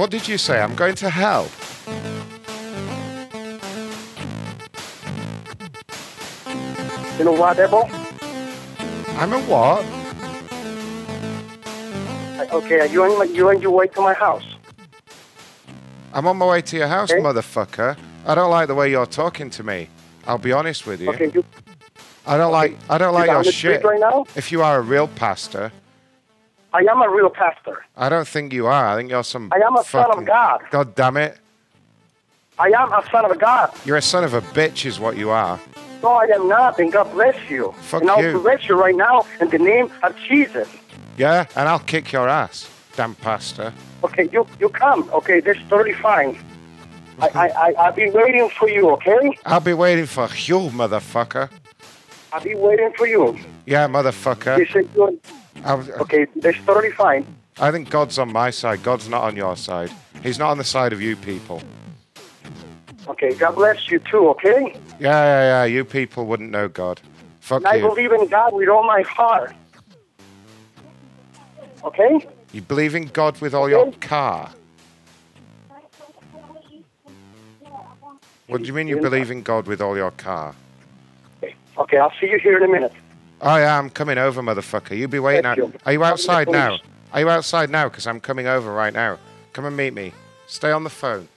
What did you say? I'm going to hell. You know what, devil? I'm a what? Okay, are you on, you on your way to my house? I'm on my way to your house, Okay. motherfucker. I don't like the way you're talking to me. I'll be honest with you. Okay, you, I don't like I don't like your on the street shit. right? If you are a real pastor, I am a real pastor. I don't think you are. I think you're some I am a son of God. God damn it. I am a son of God. You're a son of a bitch is what you are. No, I am not, and God bless you. Fuck and I'll you. bless you right now in the name of Jesus. Yeah? And I'll kick your ass, damn pastor. Okay, you you come. Okay, that's totally fine. I, I, I, I'll be waiting for you, okay? I'll be waiting for you, motherfucker. I'll be waiting for you. Yeah, motherfucker. said you're, I'll, uh, okay, that's totally fine. I think God's on my side. God's not on your side. He's not on the side of you people. Okay, God bless you too, okay? Yeah, yeah, yeah. You people wouldn't know God. Fuck And I believe in God with all my heart. Okay? You believe in God with all your car. What do you mean you believe in God with all your car? Okay, I'll see you here in a minute. Oh yeah, I'm coming over, motherfucker. You be waiting Thank out. Are you outside now? Are you outside now? Because I'm coming over right now. Come and meet me. Stay on the phone.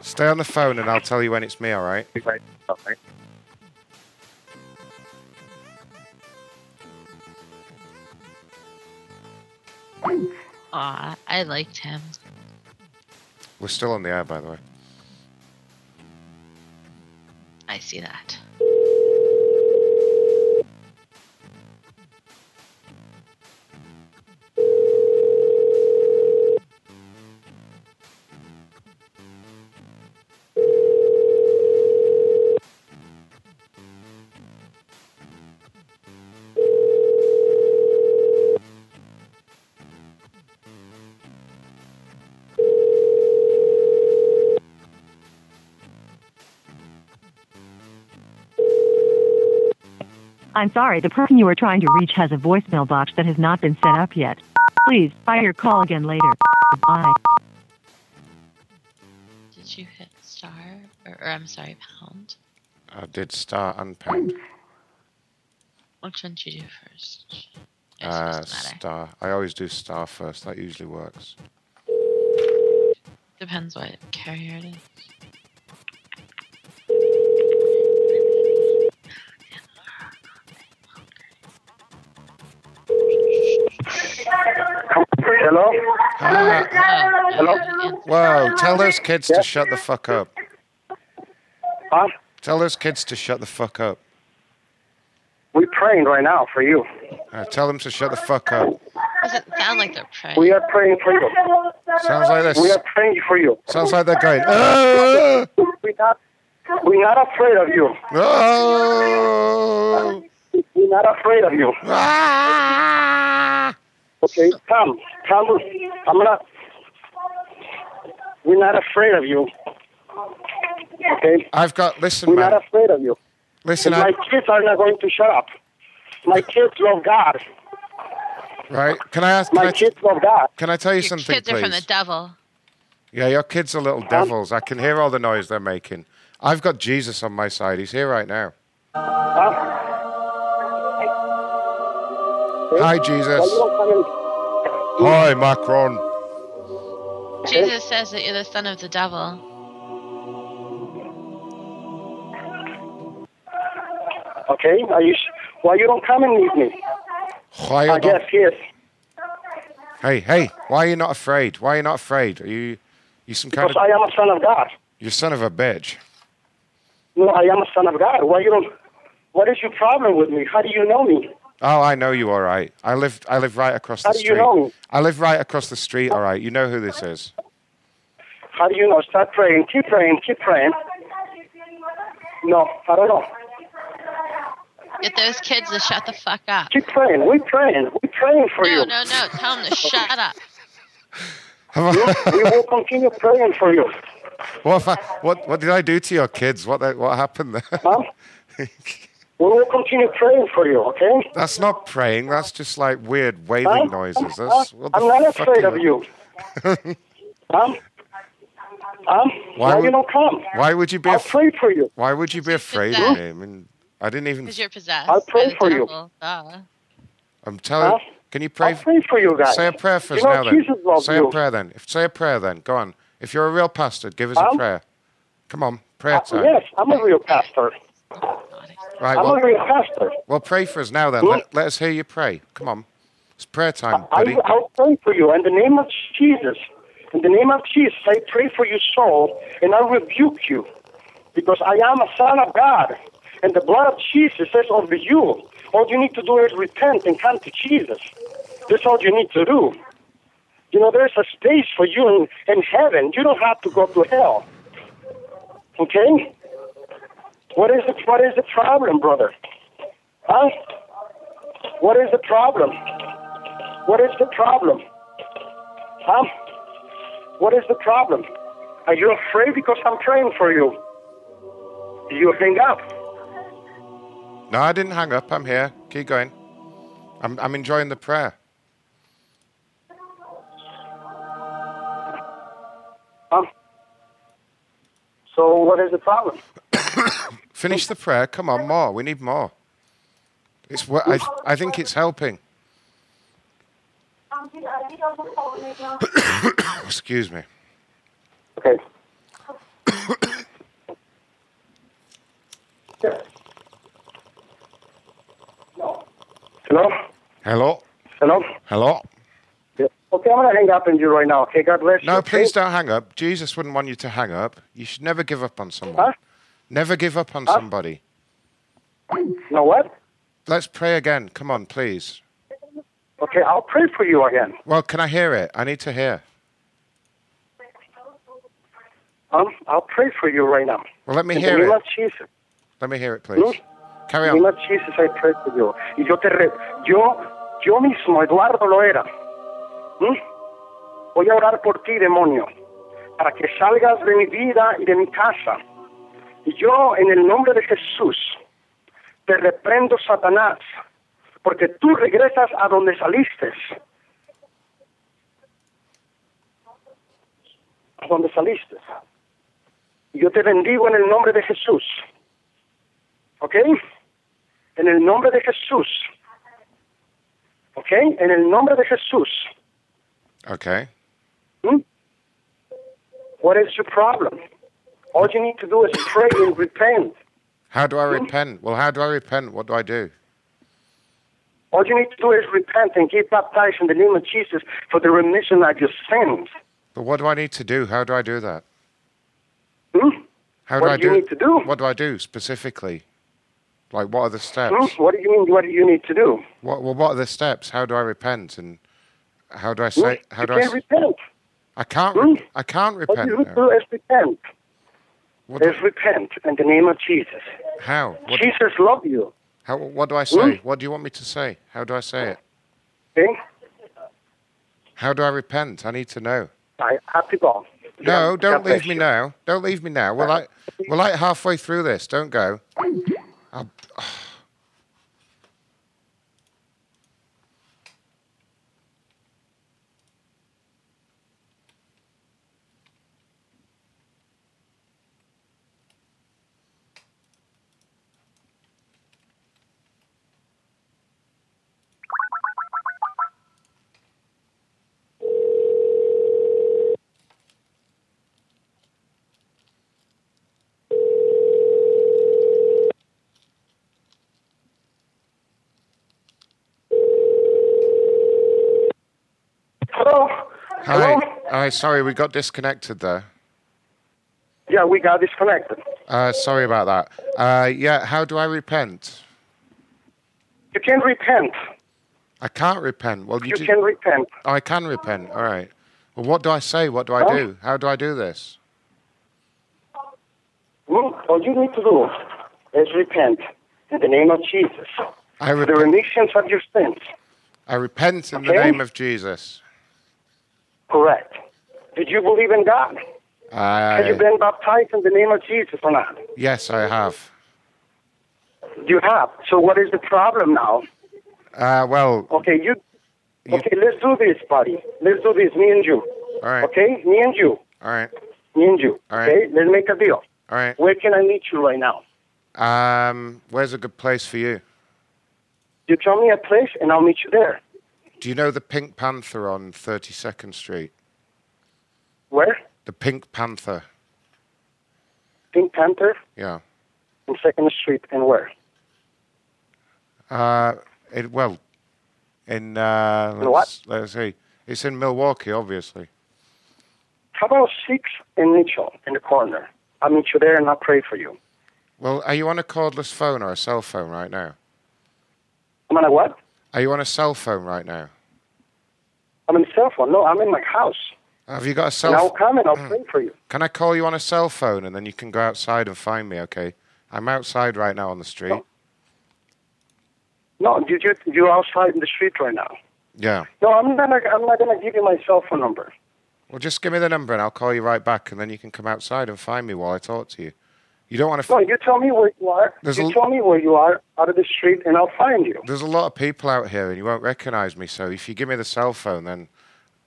Stay on the phone and I'll tell you when it's me, alright? Right. Aw, I liked him. We're still on the air, by the way. I see that. I'm sorry, the person you are trying to reach has a voicemail box that has not been set up yet. Please try your call again later. Goodbye. Did you hit star? Or, or I'm sorry, pound. I did star and pound. Which one did you do first? Uh, doesn't matter. star. I always do star first. That usually works. Depends what carrier it is. Hello? Oh, Hello? no, whoa, tell those kids to shut the fuck up. Huh? Tell those kids to shut the fuck up. We're praying right now for you. Uh, tell them to shut the fuck up. Doesn't sound like they're praying. We are praying for you. Sounds like this. We are praying for you. Sounds like they're going. "Ah, We're not, we're not afraid of you. oh, We're not afraid of you. ah." Okay, come. Come. I'm not. We're not afraid of you. Okay? I've got. Listen, We're man. not afraid of you. Listen, And my kids are not going to shut up. My kids love God. right? Can I ask? Can My I, kids love God. can I tell you Your something, kids are from the devil. Yeah, your kids are little devils. I can hear all the noise they're making. I've got Jesus on my side. He's here right now. Huh? Hi, Jesus. you don't come in? Hi, Macron. Jesus says that you're the son of the devil. Okay, are you? s- Why you don't come and meet me? Why you I guess not, yes. hey, hey, why are you not afraid? Why are you not afraid? Are you, you some kind Because of, I am a son of God. You're son of a bitch. No, I am a son of God. Why you don't? What is your problem with me? How do you know me? Oh, I know you all right. I live, I live right across How the do street. you know? I live right across the street. All right, you know who this is. How do you know? Start praying. Keep praying. Keep praying. No, I don't know. Get those kids to shut the fuck up. Keep praying. We're praying. We're praying for No, you. no, no. No. Tell them to shut up. we will continue praying for you. what, I, what, what did I do to your kids? What, what happened there? Huh? We will continue praying for you, okay? That's not praying. That's just like weird Huh? wailing noises. That's, what I'm not afraid of you. um, um, Why why you would- don't come? Why would you be? I'll Af- pray for you. why would you be afraid of me? I mean, I didn't even. Because you're possessed. I'll by pray the for you. devil. Duh. I'm telling. Huh? Can you pray? I'll pray for you guys. Say a prayer for us you know, now then. Jesus loves Say you. a prayer then. If, say a prayer then. Go on. If you're a real pastor, give us a Um, prayer. Come on, prayer Uh, time. yes, I'm a real pastor. Right. I'm Well, a real pastor. well, pray for us now then. Let, let us hear you pray. Come on. It's prayer time, I, buddy. I'll pray for you in the name of Jesus. In the name of Jesus, I pray for your soul and I rebuke you because I am a son of God and the blood of Jesus is over you. All you need to do is repent and come to Jesus. That's all you need to do. You know, there's a space for you in, in heaven. You don't have to go to hell. Okay? What is the, what is the problem, brother? Huh? What is the problem? What is the problem? Huh? What is the problem? Are you afraid because I'm praying for you? Did You hang up. No, I didn't hang up. I'm here. Keep going. I'm, I'm enjoying the prayer. Huh? So what is the problem? Finish the prayer. Come on, more. We need more. It's what I, I think it's helping. Excuse me. Okay. Hello? Hello? Hello? Hello? Yeah. Okay, I'm gonna hang up on you right now. Okay, God bless you. No, please don't hang up. Jesus wouldn't want you to hang up. You should never give up on someone. Huh? Never give up on somebody. No what? Let's pray again. Come on, please. Okay, I'll pray for you again. Well, can I hear it? I need to hear. Um, I'll pray for you right now. Well, let me In the hear name it. of Jesus. Let me hear it, please. Carry En el name on. of Jesus I pray for you. Y yo te re- yo, yo mismo, Eduardo lo era. ¿Mm? Voy a orar por ti, demonio, para que salgas de mi vida y de mi casa. Yo, en el nombre de Jesús, te reprendo, Satanás, porque tú regresas a donde saliste. A donde saliste. Yo te bendigo en el nombre de Jesús. ¿Ok? En el nombre de Jesús. ¿Ok? En el nombre de Jesús. Okay. Hmm? What is your problem? All you need to do is pray and repent. How do I repent? Well, how do I repent? What do I do? All you need to do is repent and get baptized in the name of Jesus for the remission of your sins. But what do I need to do? How do I do that? Hmm? How What do I do you do? need to do? What do I do specifically? Like, what are the steps? Hmm? What do you mean? What do you need to do? What, well, what are the steps? How do I repent? And how do I Hmm? say? How you do I? repent. I can't. Hmm? Re- I can't All repent. you need to do is repent. What do, repent in the name of Jesus. how? What, Jesus loves you. how? What do I say? Hmm? What do you want me to say? How do I say it? Okay? How do I repent? I need to know. I have to go. No, don't leave me now. Don't leave me now. We're like we're like halfway through this. Don't go. I'll, Hello? hi. Hello? Hi. Sorry, we got disconnected there. Yeah, we got disconnected. Uh, sorry about that. Uh, yeah. How do I repent? You can repent. I can't repent. Well, you, You can repent. I can repent. All right. Well, what do I say? What do I Huh? do? How do I do this? Hmm? All you need to do is repent in the name of Jesus. I For the repent. remissions of your sins. I repent in the name of Jesus. Correct. Did you believe in God? Have you been baptized in the name of Jesus or not? yes, I have. You have. So what is the problem now? Uh, well, Okay, you. You- Okay, let's do this, buddy. Let's do this, me and you. all right, Okay, me and you, all right, me and you. All right. Okay, let's make a deal. all right. Where can I meet you right now? Um, where's a good place for you? You tell me a place, and I'll meet you there. Do you know the Pink Panther on 32nd Street? Where? The Pink Panther. Pink Panther Yeah. on Second Street, and where? Uh, it, well, in uh, In what? let's, let's see. It's in Milwaukee, obviously. How about Six and Mitchell in the corner? I'll meet you there, and I'll pray for you. Well, are you on a cordless phone or a cell phone right now? I'm on a what? Are you on a cell phone right now? I'm on a cell phone. No, I'm in my house. Have you got a cell? I'll come and I'll hmm. pray for you. Can I call you on a cell phone and then you can go outside and find me? Okay. I'm outside right now on the street. No. No, you you you're outside in the street right now. Yeah. No, I'm not. I'm not gonna give you my cell phone number. Well, just give me the number and I'll call you right back, and then you can come outside and find me while I talk to you. You don't want to. No, you tell me where you are. There's you a- tell me where you are out of the street, and I'll find you. There's a lot of people out here, and you won't recognize me. So if you give me the cell phone, then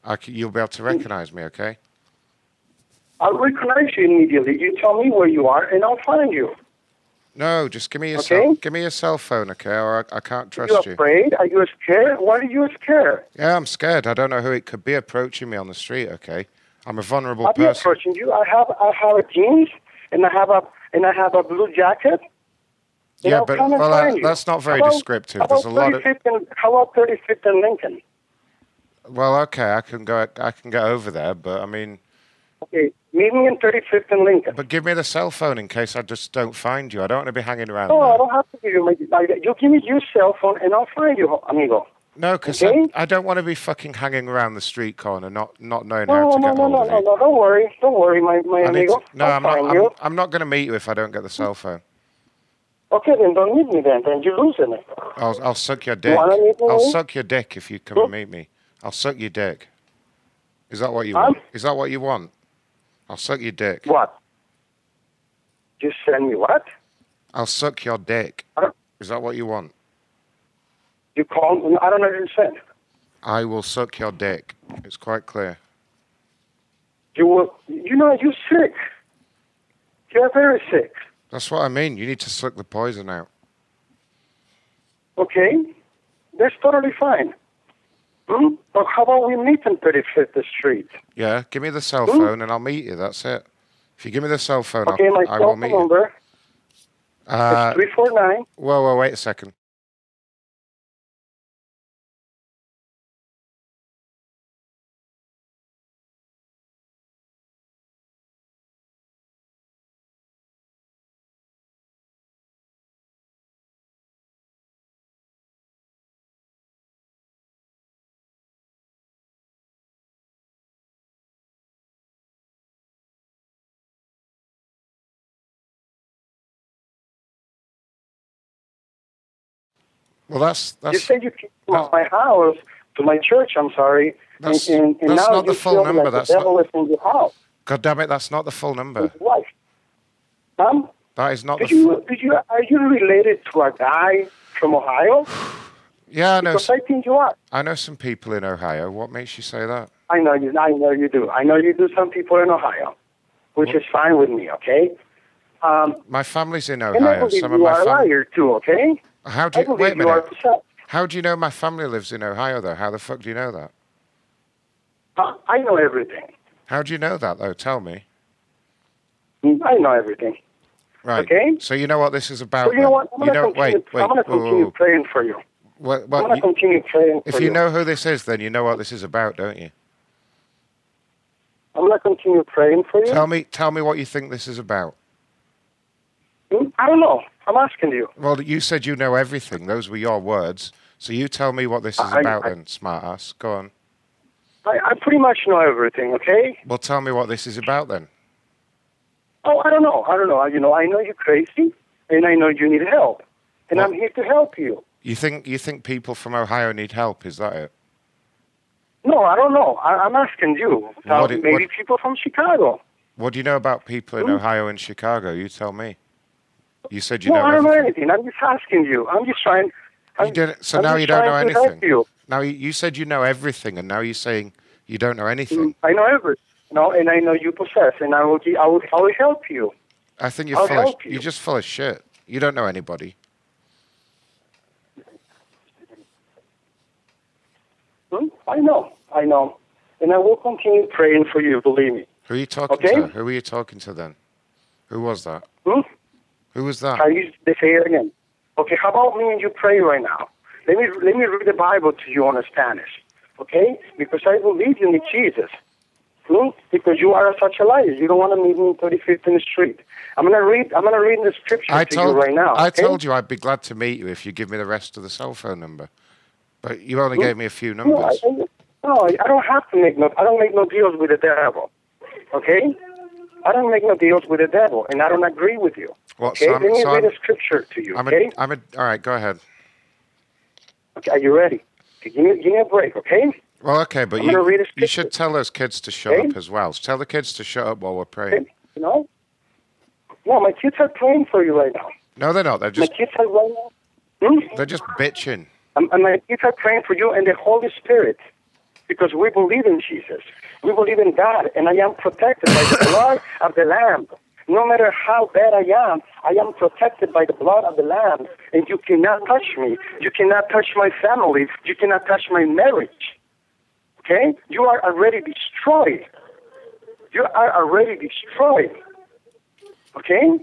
I c- you'll be able to recognize me. Okay? I'll recognize you immediately. You tell me where you are, and I'll find you. No, just give me your Okay. cell. Give me your cell phone, okay? Or I, I can't Are you trust you. afraid? Are you scared? Why are you scared? Yeah, I'm scared. I don't know who it could be approaching me on the street. Okay? I'm a vulnerable I'll person. approaching you. I have I have a jeans, and I have a and I have a blue jacket. Yeah, but well, you. that's not very descriptive. There's a lot of 35th how about 35th and Lincoln? Well, okay, I can go. I can get over there, but I mean, Okay, meet me in 35th and Lincoln. but give me the cell phone in case I just don't find you. I don't want to be hanging around. No, I don't have to give you my. You give me your cell phone, and I'll find you, amigo. No, because Okay? I, I don't want to be fucking hanging around the street corner, not not knowing No, how to no, get no, hold no, of no, you. no. Don't worry, don't worry, my my I amigo. to- no, I'll I'm not. I'm. I'm not going to meet you if I don't get the cell phone. Okay, then don't meet me then. Then you're losing it. I'll I'll suck your dick. me? I'll suck your dick if you come and meet me. I'll suck your dick. Is that what you want? Is that what you want? I'll suck your dick. What? You send me what? I'll suck your dick. Is that what you want? You call? I don't understand. I will suck your dick. It's quite clear. You will. You know you're sick. You're very sick. That's what I mean. You need to suck the poison out. Okay, that's totally fine. Hmm? But how about we meet in 35th Street? Yeah, give me the cell Hmm? phone and I'll meet you. That's it. If you give me the cell phone, Okay, my I'll, I cell will phone meet you. number Uh, is 349. whoa, whoa, wait a second. Well, that's that's. You said you came to my house, to my church, I'm sorry. That's- and, and that's now not the full number, Like that's the not- is in your house. God damn it, that's not the full number. His wife. Um, That is not the. did you, Full, did you, are you related to a guy from Ohio? yeah, I know. Because s- I think you are. I know some people in Ohio. What makes you say that? I know you. I know you do. I know you do. Some people in Ohio, which is fine with me. Okay. Um, My family's in and I Ohio. believe Some of you my are a liar too. Okay. How do you wait a you minute? How do you know my family lives in Ohio though? How the fuck do you know that? Uh, I know everything. How do you know that though? Tell me. I know everything. Right. Okay. So you know what this is about. So you know what? I'm you gonna know. continue. Wait, wait. I'm whoa, whoa, continue praying for you. What, I'm gonna continue praying if for you know who this is, then you know what this is about, don't you? I'm gonna continue praying for you. Tell me, tell me what you think this is about. Hmm? I don't know. I'm asking you. Well, you said you know everything. Those were your words. So you tell me what this is I- about, I- then, smart ass. Go on. I, I pretty much know everything. Okay. Well, tell me what this is about then. Oh, I don't know. I don't know. You know, I know you're crazy, and I know you need help, and Well- I'm here to help you. You think you think people from Ohio need help? Is that it? No, I don't know. I, I'm asking you. What maybe what- people from Chicago. What do you know about people in Hmm? Ohio and Chicago? You tell me. You said you no, know I don't know anything. I'm just asking you. I'm just trying. I'm, You didn't, so I'm now you don't know trying to help anything. You. Now you, said you know everything, and now you're saying you don't know anything. I know everything. No, and I know you possess, and I will. I will. I will help you. I think you're I'll full of, you. you're just full of shit. You don't know anybody. Hmm? I know. I know, and I will continue praying for you. Believe me. Who are you talking Okay. to? Who are you talking to then? Who was that? Hmm? Who was that? They say it again? Okay, how about me and you pray right now? Let me let me read the Bible to you on Spanish, okay? Because I believe you need Jesus. Hmm? Because you are such a liar. You don't want to meet me in 35th in the street. I'm gonna read. I'm gonna read the scripture I to told you right now. I okay? told you I'd be glad to meet you if you give me the rest of the cell phone number. But you only Hmm? gave me a few No, I, numbers. No, I I don't have to make no. I don't make no deals with the devil. Okay? I don't make no deals with the devil, and I don't agree with you. What? Okay? So I'm, Let me so read I'm, a scripture to you. I'm okay? a, I'm a, all right, go ahead. okay? Are you ready? Give me give me a break. Okay? Well, okay, but I'm you, you should tell those kids to shut Okay. up as well. Tell the kids to shut up while we're praying. Okay? You know? No, my kids are praying for you right now. No, they're not. They're just. My kids are right now. Hmm? they're just bitching. And, and my kids are praying for you and the Holy Spirit because we believe in Jesus. We believe in God, and I am protected by the blood of the Lamb. No matter how bad I am, I am protected by the blood of the Lamb, and you cannot touch me. You cannot touch my family. You cannot touch my marriage. Okay? You are already destroyed. You are already destroyed. Okay?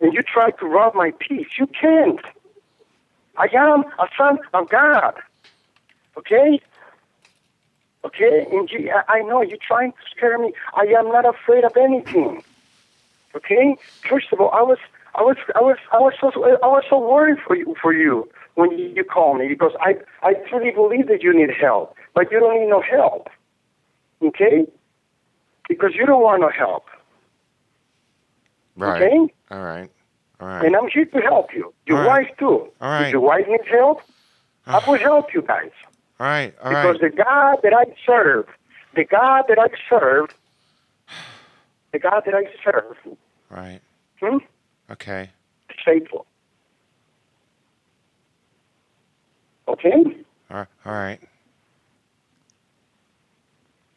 And you try to rob my peace. You can't. I am a son of God. Okay? Okay? And you, I know you're trying to scare me. I am not afraid of anything. Okay? First of all, I was I was I was I was so I was so worried for you for you when you, called me because I I truly believe that you need help, but you don't need no help. Okay? Because you don't want no help. Right. Okay? All right. All right. And I'm here to help you. Your All right. wife too. All right. If your wife needs help, I will help you guys. All right. All because right. the God that I serve, the God that I serve, the God that I serve, Right. hmm, Okay. is faithful. Okay? All right.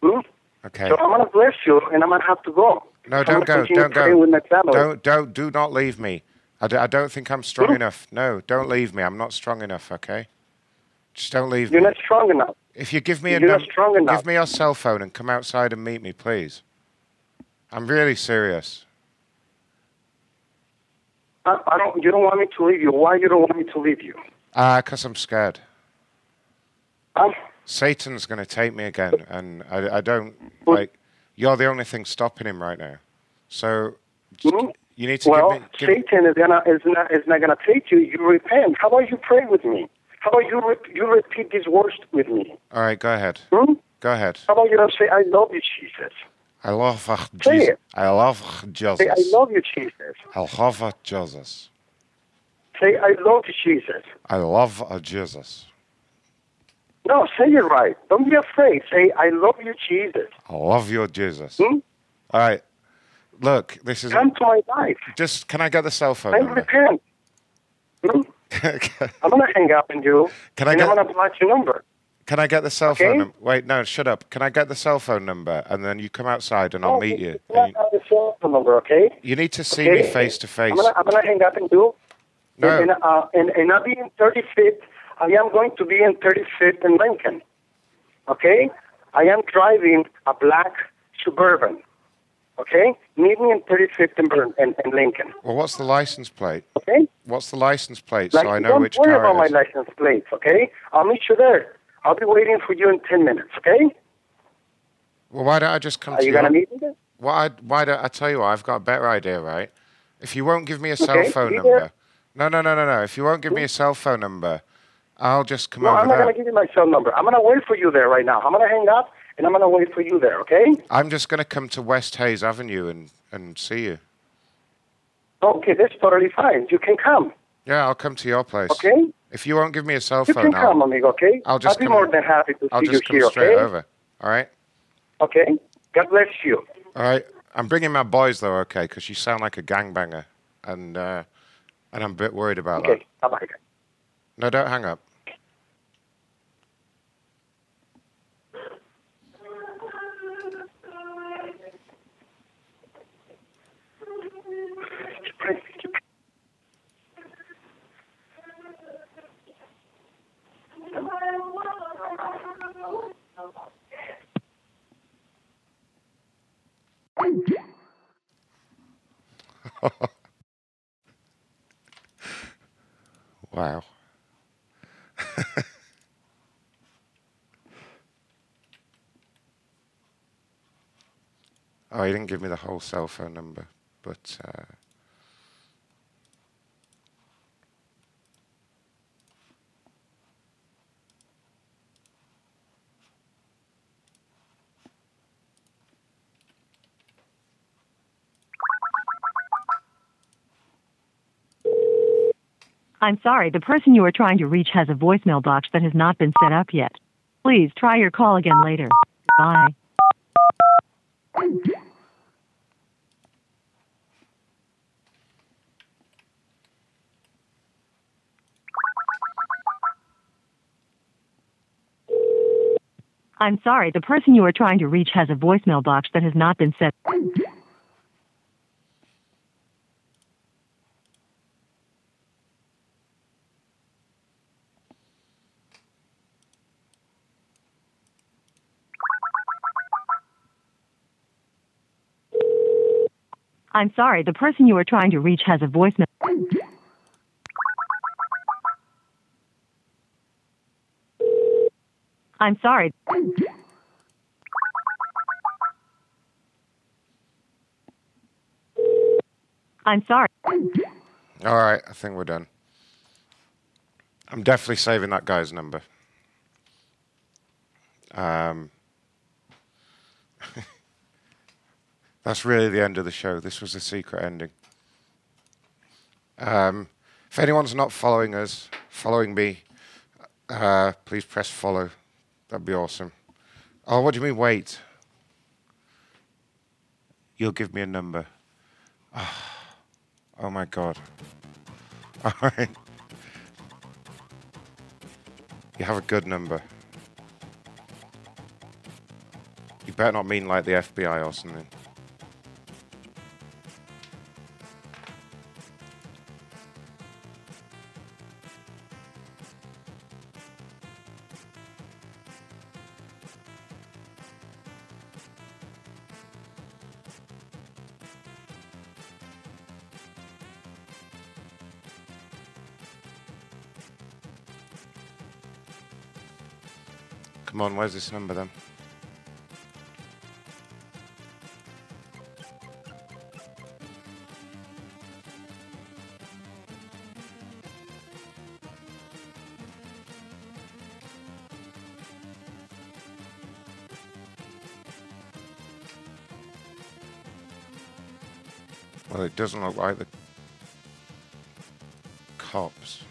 Hmm? Okay. So I'm going to bless you, and I'm going to have to go. No, don't go. Don't go. With my family. Don't don't do not leave me. I, d- I don't think I'm strong Hmm? enough. No, don't leave me. I'm not strong enough. Okay. Just don't leave You're me. not strong enough. If you give me a You're not num- strong enough. give me your cell phone and come outside and meet me, please. I'm really serious. I, I don't. You don't want me to leave you. Why you don't want me to leave you? Ah, cause I'm scared. Huh? Satan's gonna take me again, and I, I don't like. You're the only thing stopping him right now. So just- Mhm. you need to Well, give me. Give Satan is gonna is not is not gonna take you. You repent. How about you pray with me? How about you re- you repeat these words with me? all right, go ahead. Hmm? Go ahead. How about you don't say I love you, Jesus? I love Say Jesus. it. I love Jesus. Say I love you, Jesus. I love Jesus. Say I love Jesus. I love Jesus. No, say it right. Don't be afraid. Say I love you, Jesus. I love you, Jesus. Hmm? All right. Look, this is Come to my life. just. Can I get the cell phone I number? repent. Hmm? I'm gonna hang up on you, Can I and get- I'm gonna block your number. Can I get the cell Okay. phone number? Wait, no, shut up. Can I get the cell phone number and then you come outside and I'll Oh, meet you? not on the cell phone number, okay? you, you need to see okay? me face to face. I'm gonna, I'm gonna hang up on you. No. And, uh, and, and I'll be in 35th. I am going to be in thirty 35th in Lincoln. Okay? I am driving a black Suburban. Okay? Meet me in 35th in, Bern, in, in Lincoln. Well, what's the license plate? Okay? What's the license plate Like, so I know don't which worry car about it my license plates, okay? I'll meet you there. I'll be waiting for you in 10 minutes, okay? Well, why don't I just come Are to you your... going to meet me there? Why, why don't I tell you what? I've got a better idea, right? If you won't give me a cell phone number... there. No, no, no, no, no. If you won't give me a hmm? cell phone number, I'll just come No, over I'm not going to give you my cell number. I'm going to wait for you there right now. I'm going to hang up, and I'm going to wait for you there, okay? I'm just going to come to West Hayes Avenue and, and see you. Okay, that's totally fine. You can come, Yeah, I'll come to your place. okay? If you won't give me a cell You phone, can come, I'll, amigo, okay? I'll just be come- more than happy to I'll see you just come here, straight okay? over. All right? Okay? God bless you. All right. I'm bringing my boys, though, okay? Because you sound like a gangbanger. And uh, and I'm a bit worried about Okay, that. Okay, bye bye. No, don't hang up. Wow. oh, he didn't give me the whole cell phone number, but uh, I'm sorry, the person you are trying to reach has a voicemail box that has not been set up yet. Please try your call again later. Bye. I'm sorry, the person you are trying to reach has a voicemail box that has not been set. I'm sorry, the person you are trying to reach has a voicemail. I'm sorry. I'm sorry. all right, I think we're done. I'm definitely saving that guy's number. Um, that's really the end of the show. This was the secret ending. Um, if anyone's not following us, following me, uh, please press follow. That'd be awesome. Oh, what do you mean, wait? You'll give me a number. Oh my god. Alright. You have a good number. You better not mean like the FBI or something. On, where's this number then? Well, it doesn't look like the cops.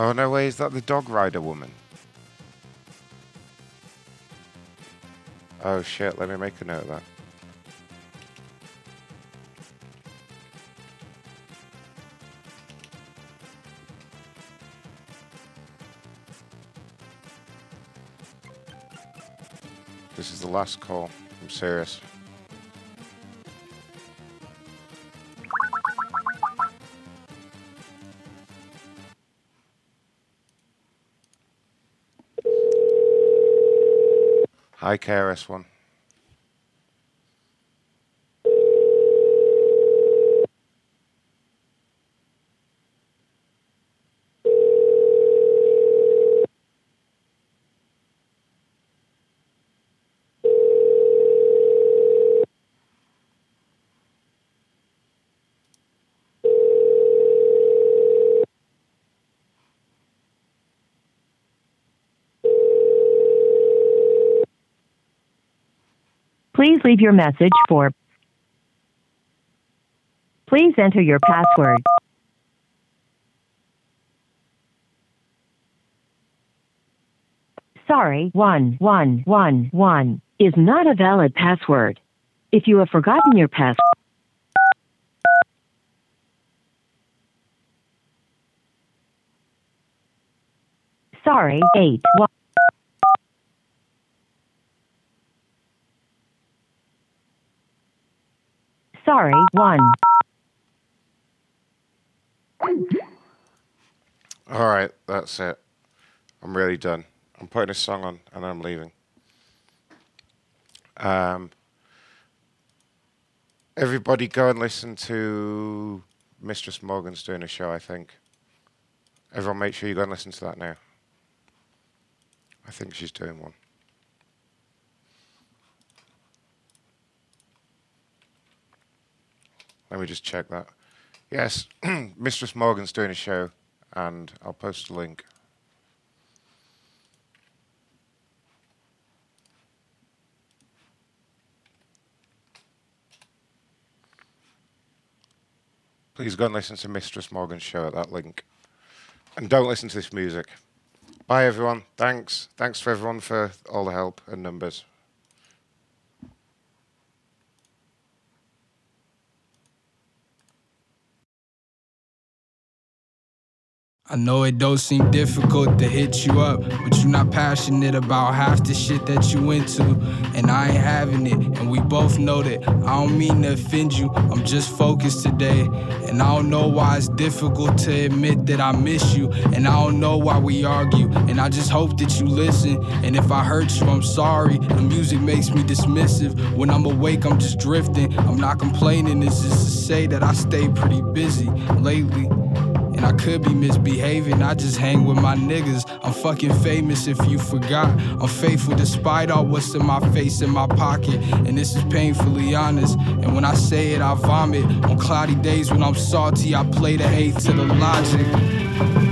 Oh no way, is that the dog rider woman? Oh shit, let me make a note of that. This is the last call. I'm serious. Hi, KRS-One. Leave your message for. Please enter your password. Sorry, 1111 is not a valid password. If you have forgotten your password, sorry, 8 one- All right, that's it. I'm really done. I'm putting a song on and I'm leaving. Um, everybody go and listen to Mistress Morgan's doing a show, I think. Everyone make sure you go and listen to that now. I think she's doing one. Let me just check that. Yes, Mistress Morgan's doing a show, and I'll post a link. Please go and listen to Mistress Morgan's show at that link. And don't listen to this music. Bye, everyone. Thanks. Thanks for everyone for all the help and numbers. I know it don't seem difficult to hit you up, but you're not passionate about half the shit that you into, and I ain't having it. And we both know that. I don't mean to offend you, I'm just focused today. And I don't know why it's difficult to admit that I miss you, and I don't know why we argue. And I just hope that you listen. And if I hurt you, I'm sorry. The music makes me dismissive. When I'm awake, I'm just drifting. I'm not complaining, it's just to say that I stay pretty busy lately. And I could be misbehaving, I just hang with my niggas. I'm fucking famous if you forgot. I'm faithful despite all what's in my face and my pocket. And this is painfully honest. And when I say it, I vomit. On cloudy days when I'm salty, I play the hate to the logic.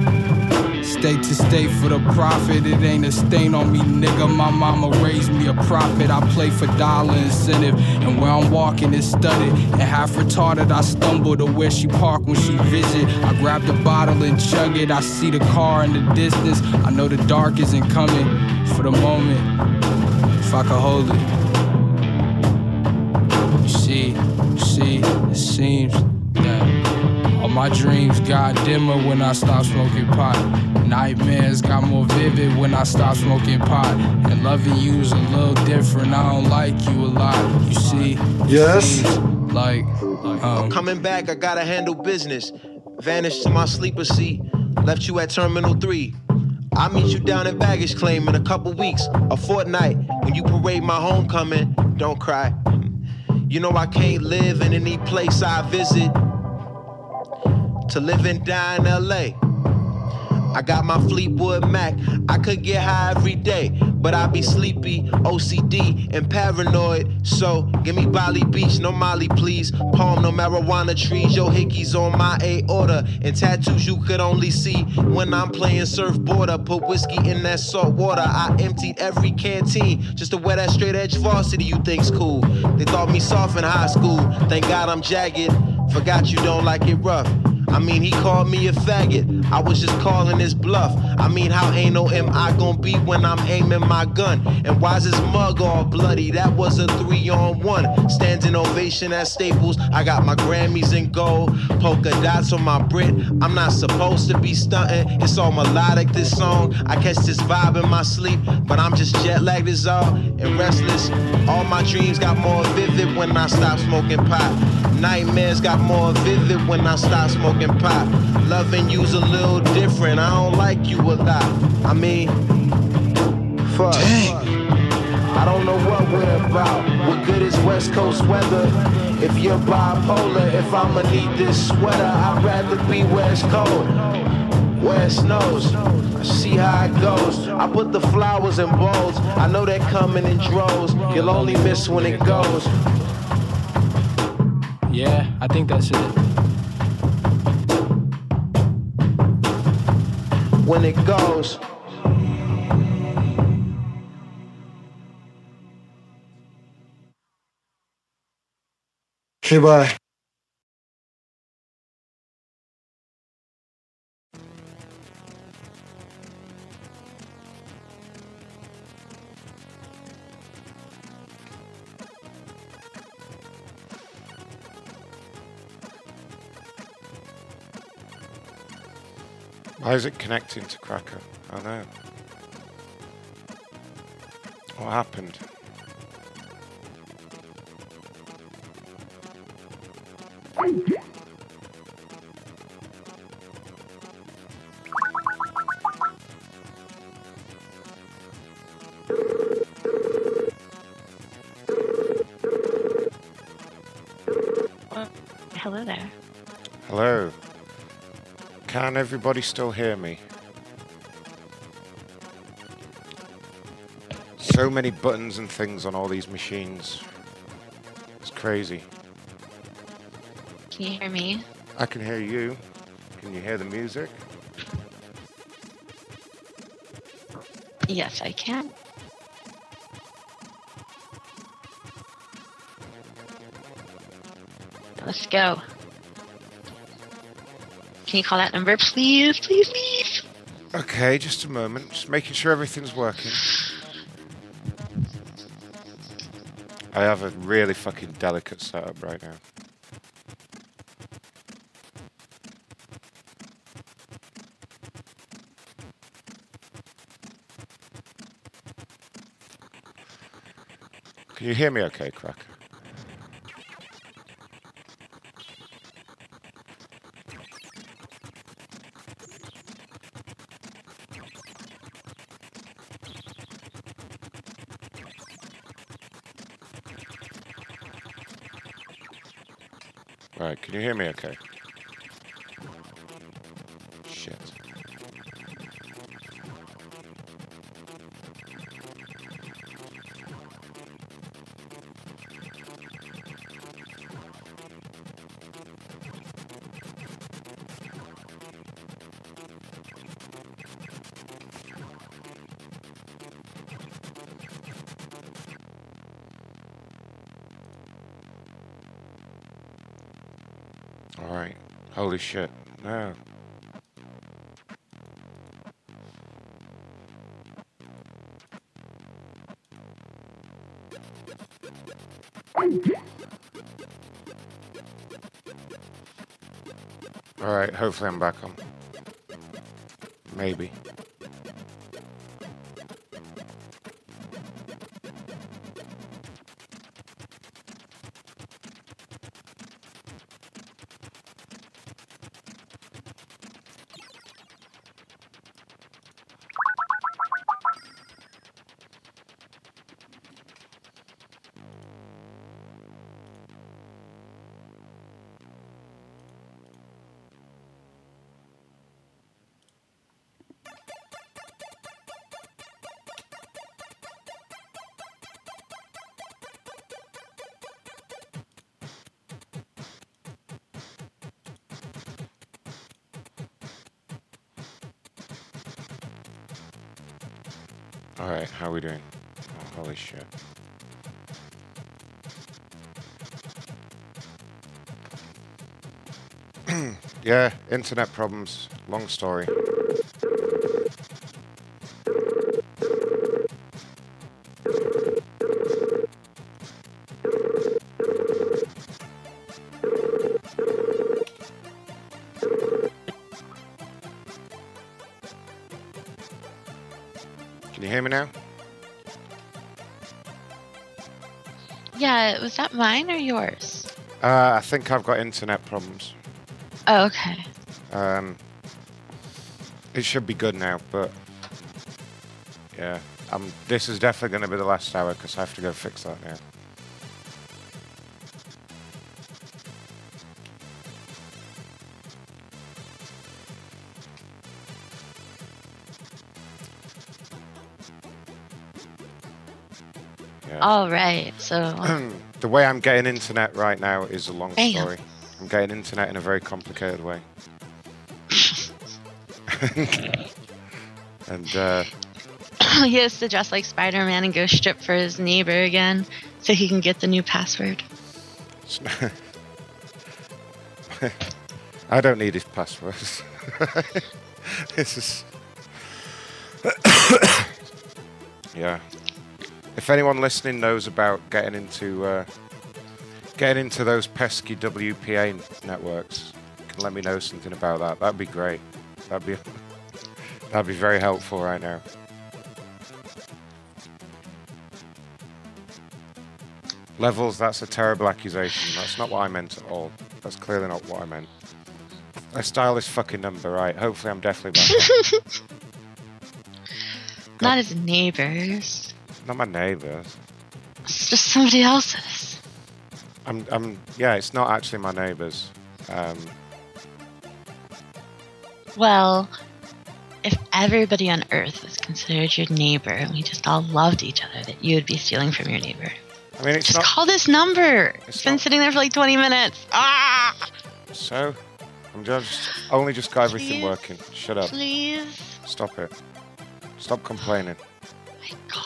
State to state for the profit, it ain't a stain on me, nigga. My mama raised me a prophet. I play for dollar incentive, and where I'm walking is studded. And half retarded, I stumble to where she park when she visit. I grab the bottle and chug it. I see the car in the distance. I know the dark isn't coming for the moment. If I could hold it. You see, you see, it seems that all my dreams got dimmer when I stopped smoking pot. Nightmares got more vivid when I stopped smoking pot. And loving you's a little different. I don't like you a lot. You see? Yes? Seems Like, I'm um, coming back, I gotta handle business. Vanished to my sleeper seat, left you at Terminal 3. I'll meet you down at baggage claim in a couple weeks, a fortnight. When you parade my homecoming, don't cry. You know I can't live in any place I visit. To live and die in LA. I got my Fleetwood Mac. I could get high every day, but I be sleepy, OCD, and paranoid. So give me Bali Beach, no Molly, please. Palm, no marijuana trees. Yo, hickeys on my aorta, and tattoos you could only see when I'm playing surfboarder. Put whiskey in that salt water. I emptied every canteen just to wear that straight edge varsity you think's cool. They thought me soft in high school. Thank God I'm jagged. Forgot you don't like it rough. I mean, he called me a faggot. I was just calling his bluff. I mean, how anal am I gonna be when I'm aiming my gun? And why's his mug all bloody? That was a three on one. Standing ovation at Staples. I got my Grammys in gold, polka dots on my Brit. I'm not supposed to be stunting. It's all melodic, this song. I catch this vibe in my sleep, but I'm just jet lagged as all and restless. All my dreams got more vivid when I stop smoking pot. Nightmares got more vivid when I stop smoking pot. Loving you's a little different. I don't like you a lot. I mean, fuck. I don't know what we're about. What good is West Coast weather? If you're bipolar, if I'ma need this sweater, I'd rather be West Coast. Where it snows, I see how it goes. I put the flowers in bowls. I know they're coming in droves. You'll only miss when it goes. Yeah, I think that's it. When it goes. Okay, is it connecting to Cracker? I know. What happened? Hello there. Hello. Can everybody still hear me? So many buttons and things on all these machines. It's crazy. Can you hear me? I can hear you. Can you hear the music? Yes, I can. Let's go. Can you call that number, please? Please, please. Okay, just a moment. Just making sure everything's working. I have a really fucking delicate setup right now. Can you hear me okay, Crack? Okay? Holy shit. No. Alright, hopefully I'm back on. Maybe. We doing? Oh, holy shit. yeah, internet problems. Long story. Can you hear me now? Yeah, was that mine or yours? Uh, I think I've got internet problems. Oh, okay. Um, it should be good now, but yeah, um, this is definitely going to be the last hour because I have to go fix that now. All right. So, the way I'm getting internet right now is a long Damn. story. I'm getting internet in a very complicated way. and uh, he has to dress like Spider-Man and go strip for his neighbor again, so he can get the new password. I don't need his passwords. this is. yeah. If anyone listening knows about getting into uh, getting into those pesky WPA networks, can let me know something about that. That'd be great. That'd be That'd be very helpful right now. Levels, that's a terrible accusation. That's not what I meant at all. That's clearly not what I meant. Let's dial this fucking number, right? Hopefully I'm definitely back. Not his neighbors. Not my neighbours. It's just somebody else's. I'm, I'm, yeah, it's not actually my neighbours. Um, Well, if everybody on Earth was considered your neighbor and we just all loved each other, that you would be stealing from your neighbor. I mean, it's Just not. call this number. It's It's been not- sitting there for like 20 minutes. Ah! So, I'm just only just got everything Please? working. Shut up. Please. Stop it. Stop complaining. My God.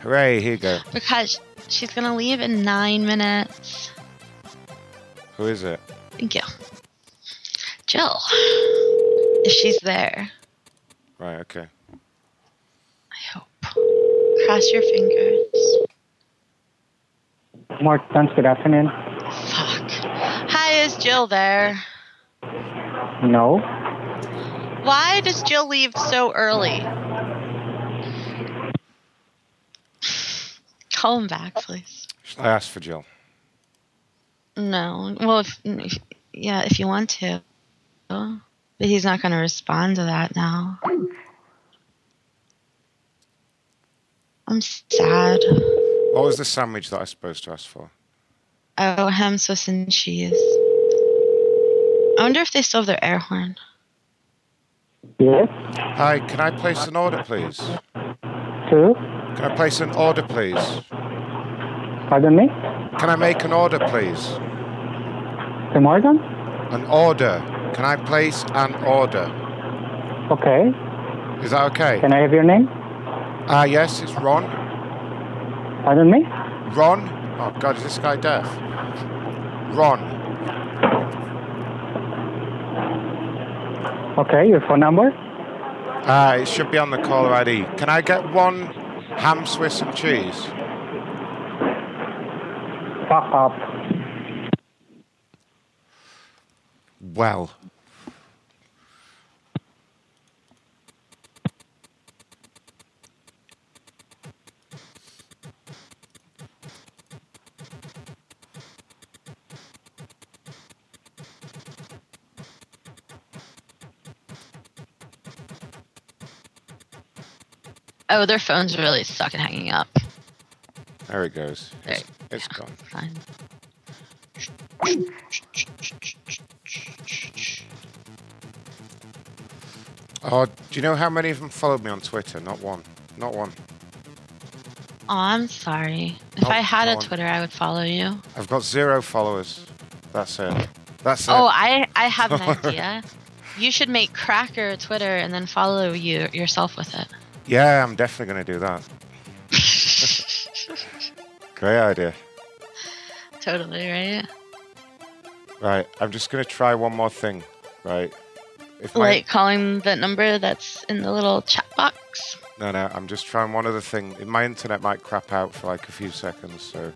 Hooray! Here you go. Because she's gonna leave in nine minutes. Who is it? Thank you. Jill. If she's there, Right. Okay. I hope. Cross your fingers. Mark Dunst, good afternoon. Fuck. Hi, is Jill there? No. Why does Jill leave so early? Call him back, please. I ask for Jill? No. Well, if, if yeah, if you want to. But he's not going to respond to that now. I'm sad. What was the sandwich that I was supposed to ask for? Oh, ham, Swiss, and cheese. I wonder if they still have their air horn. Yes. Hi, can I place an order, please? Two. Can I place an order, please? Pardon me? Can I make an order, please? Tim Morgan? An order. Can I place an order? Okay. Is that okay? Can I have your name? Ah, yes, it's Ron. Pardon me? Ron? Oh, God, is this guy deaf? Ron. Okay, your phone number? Ah, it should be on the caller ID. Can I get one ham, Swiss, and cheese? Fuck up. Well. Oh, their phones really suck at hanging up. There it goes. It's, There- it's gone. Fine. Oh, do you know how many of them followed me on Twitter? Not one. Not one. Oh, I'm sorry. If Oh, I had go a. Twitter, I would follow you. I've got zero followers. That's it. That's it. Oh, I I have an idea. You should make Cracker a Twitter and then follow you yourself with it. Yeah, I'm definitely going to do that. Great idea. totally right. Right, I'm just going to try one more thing. Right. If my, Like calling the number that's in the little chat box. No, no, I'm just trying one other thing. My internet might crap out for like a few seconds, so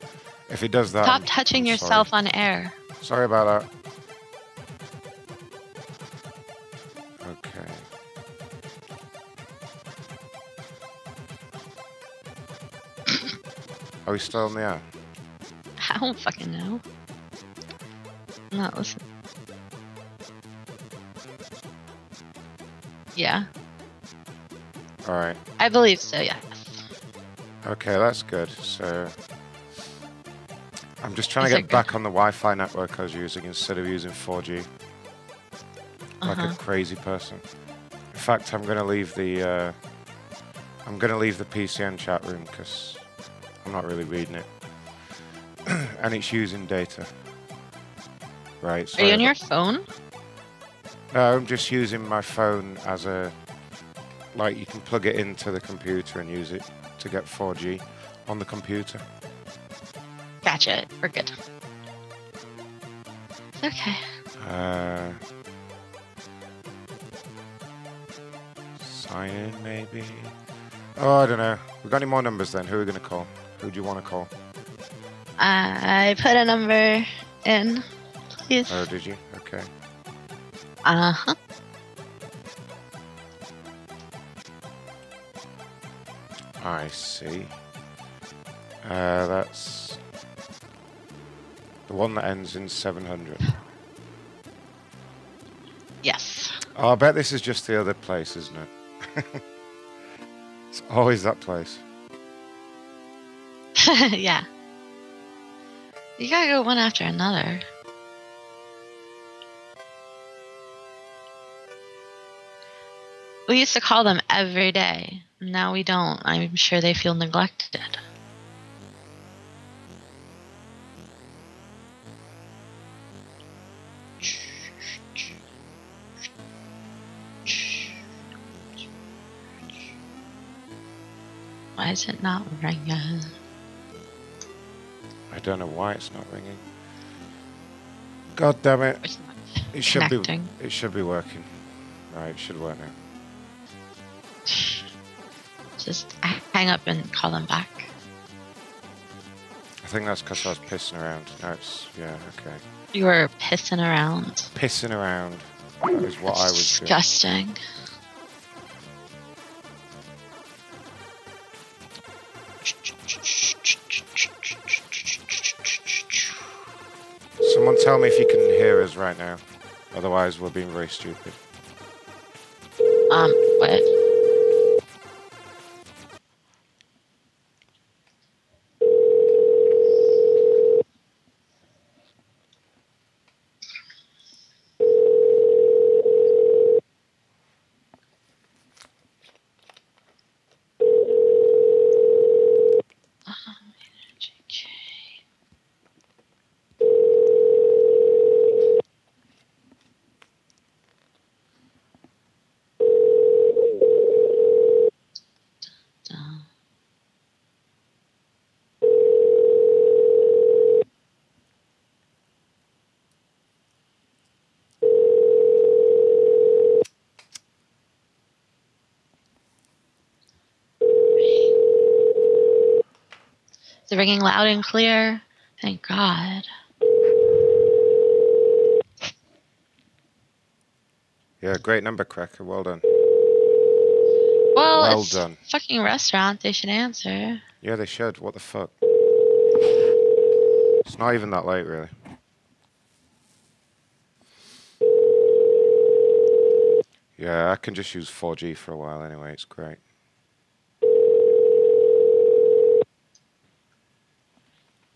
if it does that. Stop I'm- touching I'm yourself on air. Sorry. sorry about that. Are we still in the air? I don't fucking know. I'm not listening. Yeah, All right. I believe so. Yeah. Okay, that's good. So I'm just trying Is to get good? back on the Wi-Fi network I was using instead of using 4G, like Uh-huh. a crazy person. In fact, I'm going to leave the uh, I'm going to leave the PCN chat room because I'm not really reading it, and it's using data. Right. Are you on your phone? No, I'm just using my phone as a like you can plug it into the computer and use it to get 4G on the computer. Gotcha. We're good. Okay. Uh, sign in, maybe. Oh, I don't know. We got any more numbers then? Who are we gonna call? Who'd you want to call? I put a number in, please. Oh, did you? Okay. Uh huh. I see. Uh, that's the one that ends in 700. Yes. Oh, I bet this is just the other place, isn't it? it's always that place. yeah. You gotta go one after another. We used to call them every day. Now we don't. I'm sure they feel neglected. Why is it not ringing? I don't know why it's not ringing. God damn it! It's not It should be. connecting. It should be working. Right, it should work now. Just hang up and call them back. I think that's because I was pissing around. No, it's yeah, okay. You were pissing around. Pissing around. That is what I That's was doing. disgusting. Tell me if you can hear us right now. Otherwise, we're being very stupid. Um, what? It's ringing loud and clear. Thank God. Yeah, great number, Cracker. Well done. Well, Well it's done. fucking restaurant. They should answer. Yeah, they should. What the fuck? It's not even that late, really. Yeah, I can just use 4G for a while anyway. It's great.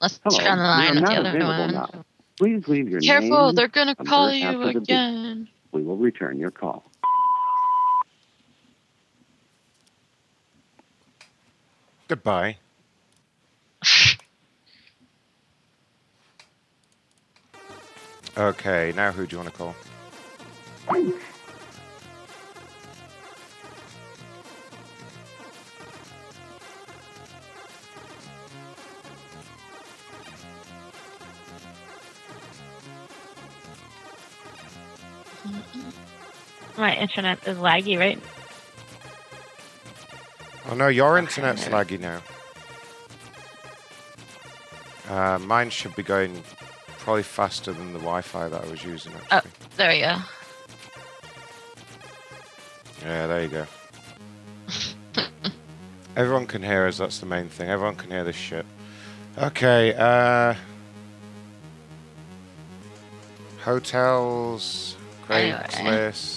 Let's Hello, turn on the line with the other one. now. Please leave your Careful, name. they're gonna call you after beep. again. We will return your call. Goodbye. Okay, now who do you want to call? My internet is laggy, right? Oh no, your internet's laggy now. Uh, mine should be going probably faster than the Wi-Fi that I was using. Oh, there we go. Yeah, there you go. Everyone can hear us. That's the main thing. Everyone can hear this shit. Okay. Uh, hotels, Anyway. Craigslist.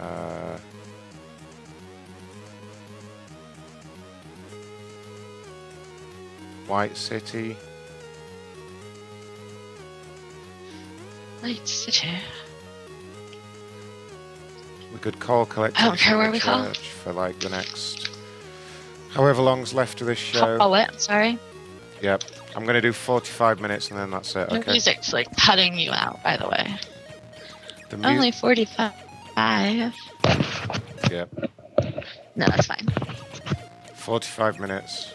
Uh, White City. White City. We could call collect. I don't care where we call. for like the next however long's left of this show. Oh, what? Sorry. Yep. I'm gonna do 45 minutes and then that's it. Okay. music's like cutting you out, by the way. The mu- Only 45. Yep. No, that's fine. 45 minutes.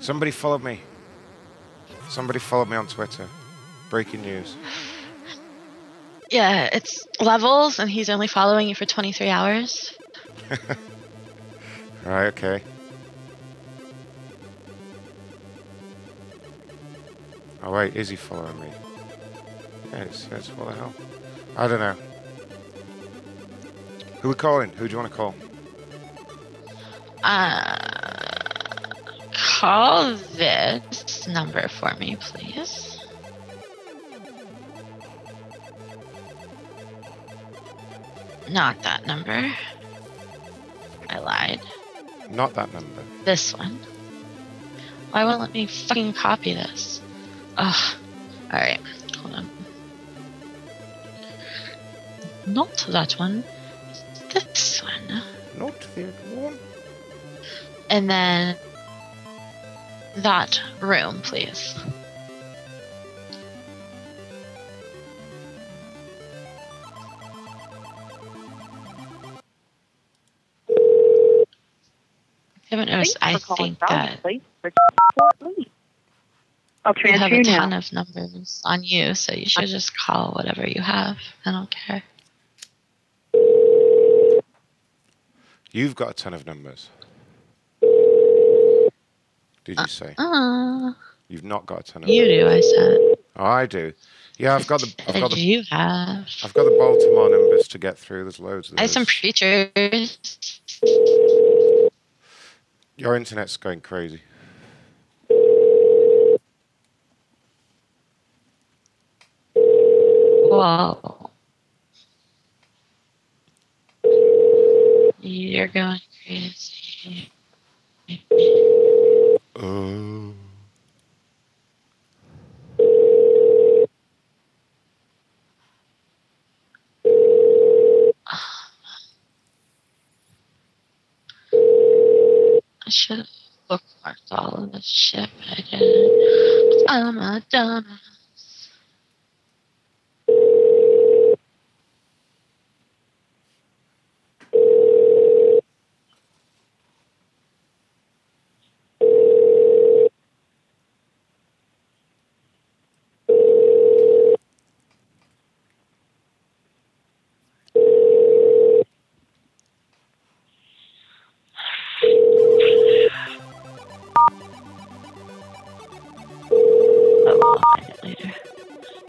Somebody followed me. Somebody followed me on Twitter. Breaking news. Yeah, it's levels, and he's only following you for 23 hours. Right, okay. Oh wait, is he following me? It says what the hell? I don't know. Who we calling? Who do you want to call? Uh, call this number for me, please. Not that number. I lied. Not that number. This one. Why won't let me fucking copy this? Ugh. Not that one. This one. Not the other one. And then that room, please. haven't noticed, I think that I'll you have a ton now. of numbers on you, so you should just call whatever you have. I don't care. You've got a ton of numbers. Did you say? Uh, You've not got a ton of you do, I said. Oh, I do. Yeah, I've got the I've got the you have. I've got the Baltimore numbers to get through. There's loads of them. I have those. some preachers. Your internet's going crazy. Whoa. You're going crazy. Oh. I should have bookmarked all of this shit, I didn't. I'm a dumbass.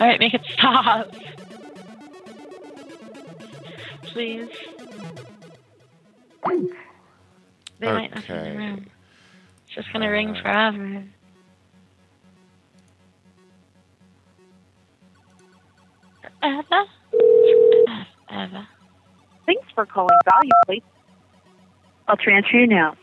Alright, make it stop. Please. They might not be in the Okay. room. It's just gonna ring forever. Forever? Forever. Thanks for calling Value Place. I'll transfer you now.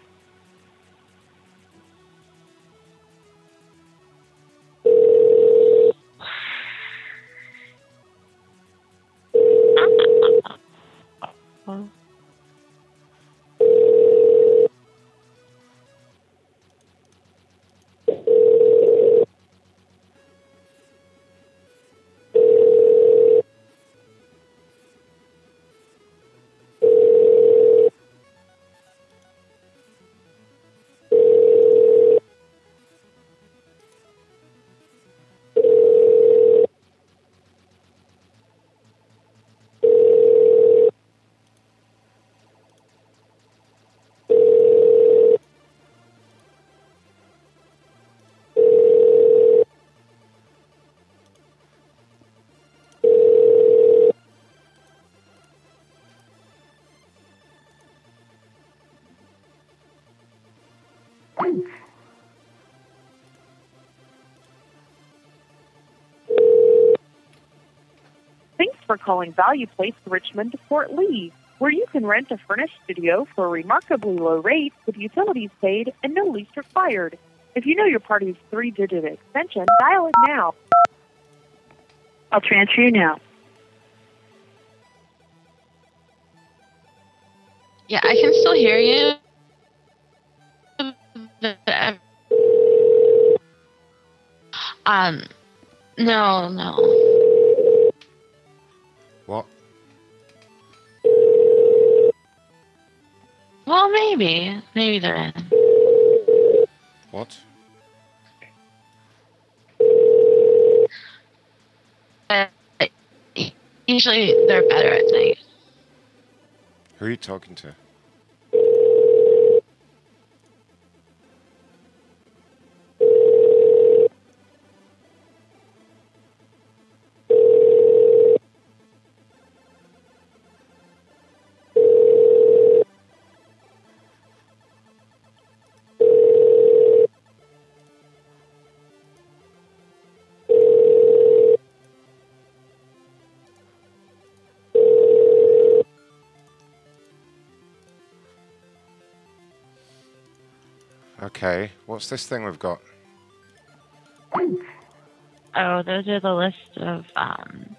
For calling Value Place Richmond Fort Lee, where you can rent a furnished studio for a remarkably low rate with utilities paid and no lease required. If you know your party's three digit extension, dial it now. I'll transfer you now. Yeah, I can still hear you. Um, no, no. Maybe. Maybe they're in. What? But uh, usually they're better at night. Who are you talking to? Okay, what's this thing we've got? Oh, those are the list of um,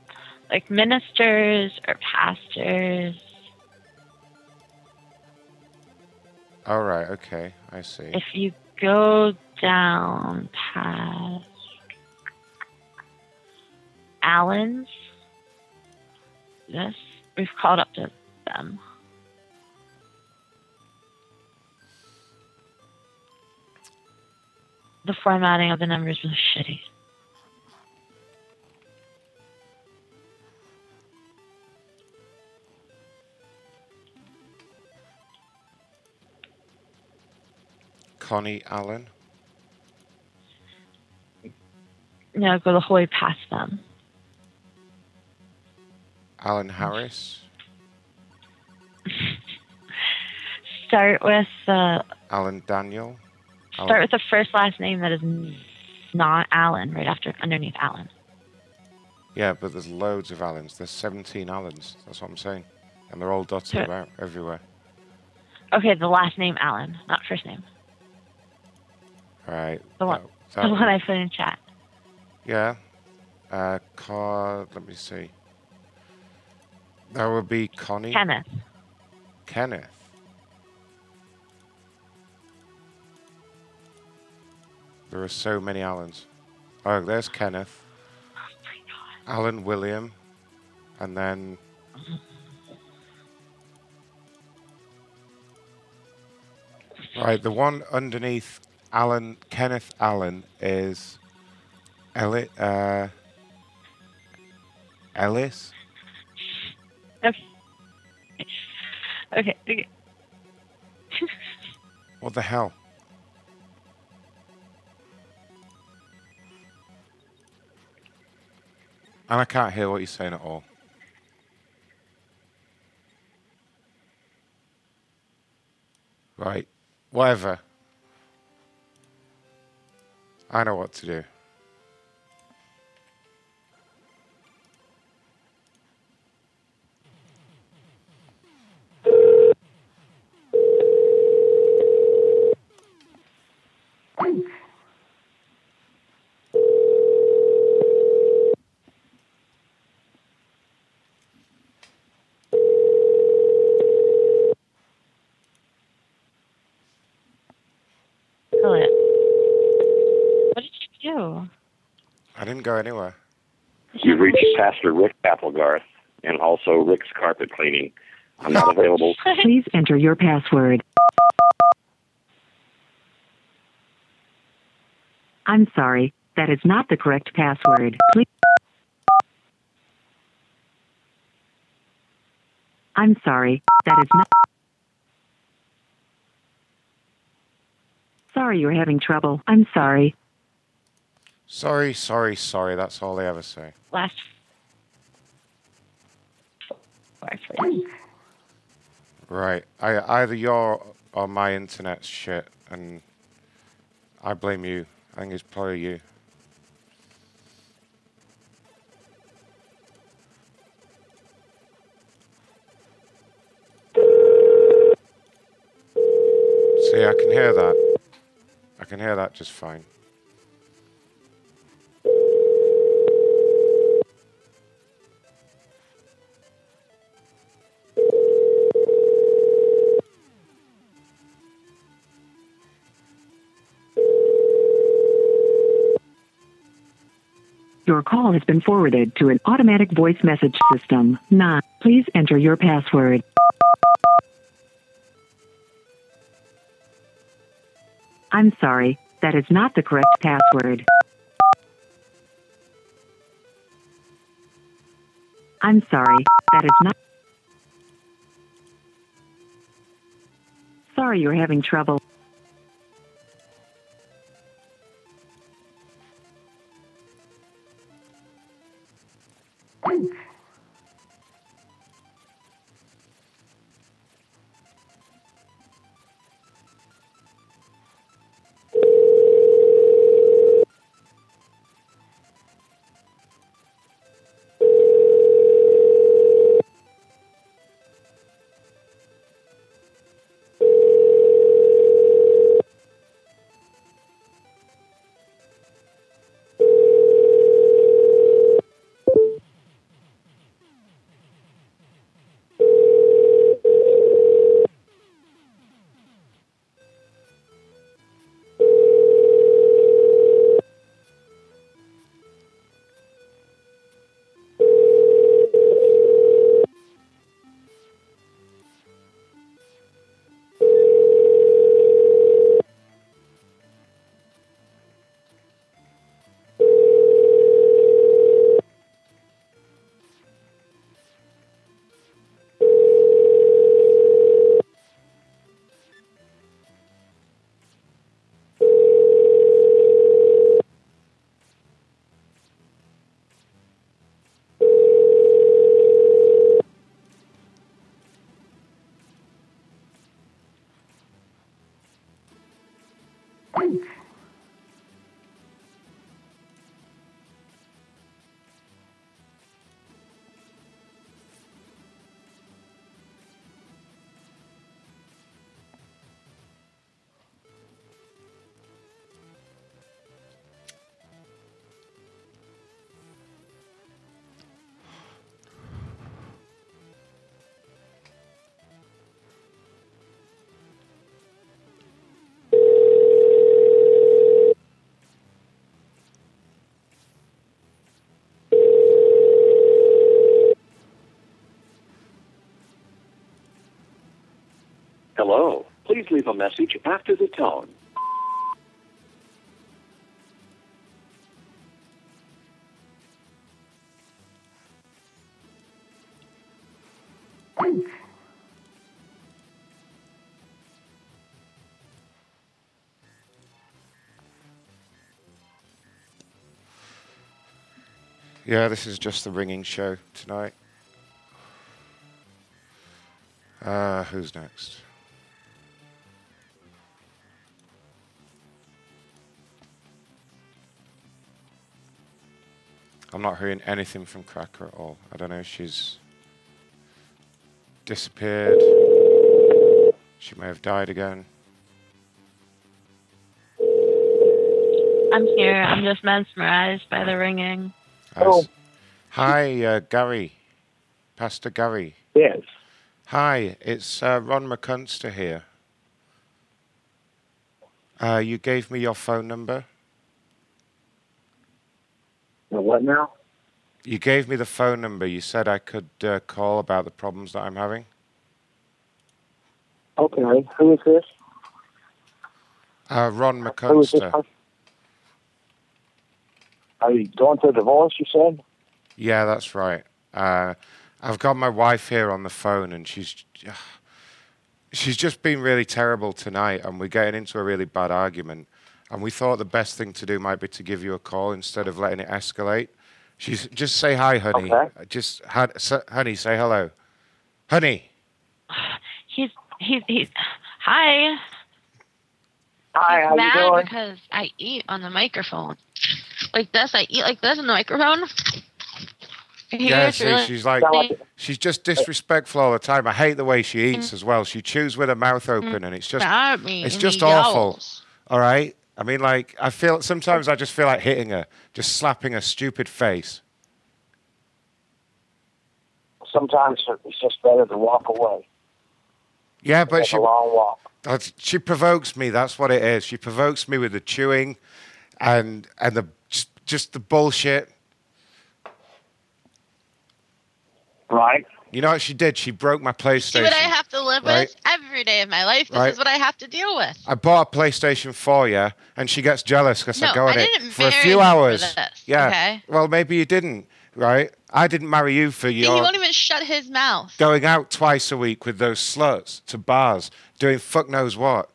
like ministers or pastors. All right, okay, I see. If you go down past Allen's, this we've called up to them. The formatting of the numbers was shitty. Connie Allen. No, go the whole way past them. Alan Harris. Start with uh, Alan Daniel. Start Alan- with the first last name that is not Allen, right after underneath Allen. Yeah, but there's loads of Allens. There's 17 Allens. That's what I'm saying. And they're all dotted about everywhere. Okay, the last name Allen, not first name. All right. The one, that the one. one I put in chat. Yeah. Uh, car. Let me see. That would be Connie. Kenneth. Kenneth. There are so many Allens. Oh, there's Kenneth. Alan William. And then. Right, the one underneath Alan, Kenneth Allen is Elli, uh, Ellis. Okay. Okay. okay. What the hell? And I can't hear what you're saying at all. Right. Whatever. I know what to do. Elliot. What did you do? I didn't go anywhere. You've reached Pastor Rick Applegarth and also Rick's Carpet Cleaning. I'm not available. Please enter your password. I'm sorry, that is not the correct password. Please. I'm sorry, that is not. Sorry you're having trouble. I'm sorry. Sorry, sorry, sorry. That's all they ever say. Last. Right. I, either your or my internet's shit, and I blame you. I think it's probably you. See, I can hear that. I can hear that just fine. Your call has been forwarded to an automatic voice message system. 9. Please enter your password. I'm sorry, that is not the correct password. I'm sorry, that is not. Sorry you're having trouble. Hello. Please leave a message after the tone. Yeah, this is just the ringing show tonight. Uh, who's next? I'm not hearing anything from Cracker at all. I don't know if she's disappeared. She may have died again. I'm here. I'm just mesmerized by the ringing. Hi, uh, Gary. Pastor Gary. Yes. Hi, it's uh, Ron McCunster here. Uh, you gave me your phone number. Now, what now? You gave me the phone number. You said I could uh, call about the problems that I'm having. Okay. Who is this? Uh, Ron Who is this? McCunster. Are you going through a divorce, you said? Yeah, that's right. Uh, I've got my wife here on the phone, and she's she's just been really terrible tonight, and we're getting into a really bad argument. And we thought the best thing to do might be to give you a call instead of letting it escalate. She's just say hi, honey. Okay. Just hun- s- honey, say hello, honey. He's he's he's hi. Hi, how you mad doing? because I eat on the microphone. Like this, I eat like this on the microphone. He Yeah, see, really- she's like she's just disrespectful all the time. I hate the way she eats mm. as well. She chews with her mouth open, mm. and it's just me, it's just awful. yells. All right. I mean, like I feel sometimes I just feel like hitting her, just slapping her stupid face. Sometimes it's just better to walk away. Yeah, but she a long walk. she provokes me. That's what it is. She provokes me with the chewing, and and the just, just the bullshit. Right. You know what she did? She broke my PlayStation. See what I have to live right? with every day of my life. This Right. is what I have to deal with. I bought a PlayStation for you, and she gets jealous because I No, go I in it didn't for a few hours. this, yeah. okay? Well, maybe you didn't, right? I didn't marry you for See, he won't even shut his mouth. going out twice a week with those sluts to bars, doing fuck knows what.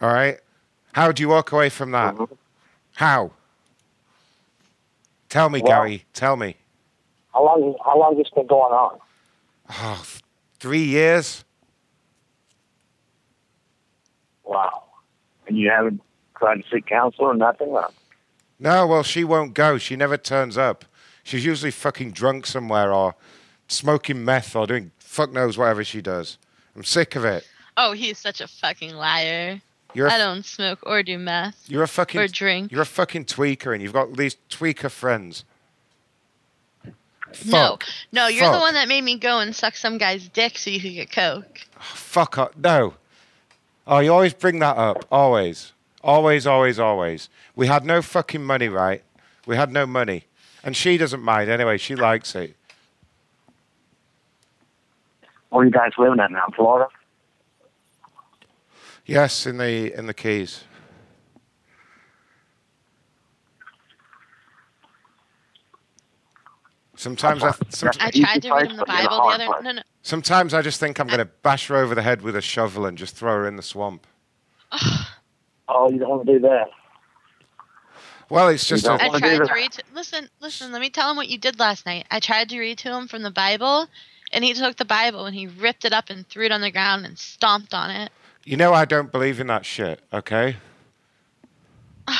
All right? How do you walk away from that? Uh-huh. How? Tell me, Well- Gary. Tell me. How long? How long has this been going on? Ah, oh, th- three years? Wow. And you haven't tried to seek counsel or nothing? Or? No, well, she won't go. She never turns up. She's usually fucking drunk somewhere or smoking meth or doing fuck knows whatever she does. I'm sick of it. Oh, he's such a fucking liar. You're a I f- don't smoke or do meth You're a fucking or drink. You're a fucking tweaker, and you've got these tweaker friends. No, Fuck. no, you're the one that made me go and suck some guy's dick so you could get coke. Fuck up. No. Oh, you always bring that up. Always. Always, always, always. We had no fucking money, right? We had no money. And she doesn't mind anyway. She likes it. Where are you guys living at now? Florida? Yes, in the in the keys. Sometimes I, some, I tried to read him the Bible the other. No, no. sometimes I just think I'm going to bash her over the head with a shovel and just throw her in the swamp. Oh, you don't want to do that. Well, it's just a, I tried to read. To, listen, listen. Let me tell him what you did last night. I tried to read to him from the Bible, and he took the Bible and he ripped it up and threw it on the ground and stomped on it. You know I don't believe in that shit, okay?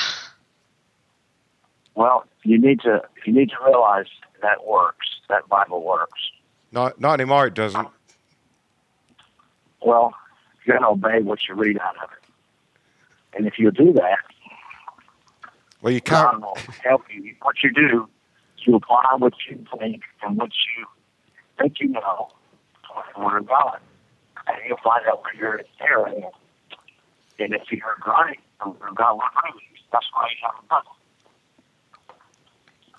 Well, you need to you need to realize that works. That Bible works. Not not anymore it doesn't. Well, you're going to obey what you read out of it. And if you do that, Well, you can't God will help you. What you do is you apply what you think and what you think you know to the Word of God. And you'll find out where you're erring. And if you're right, the Word of God will prove you. That's why you have a Bible.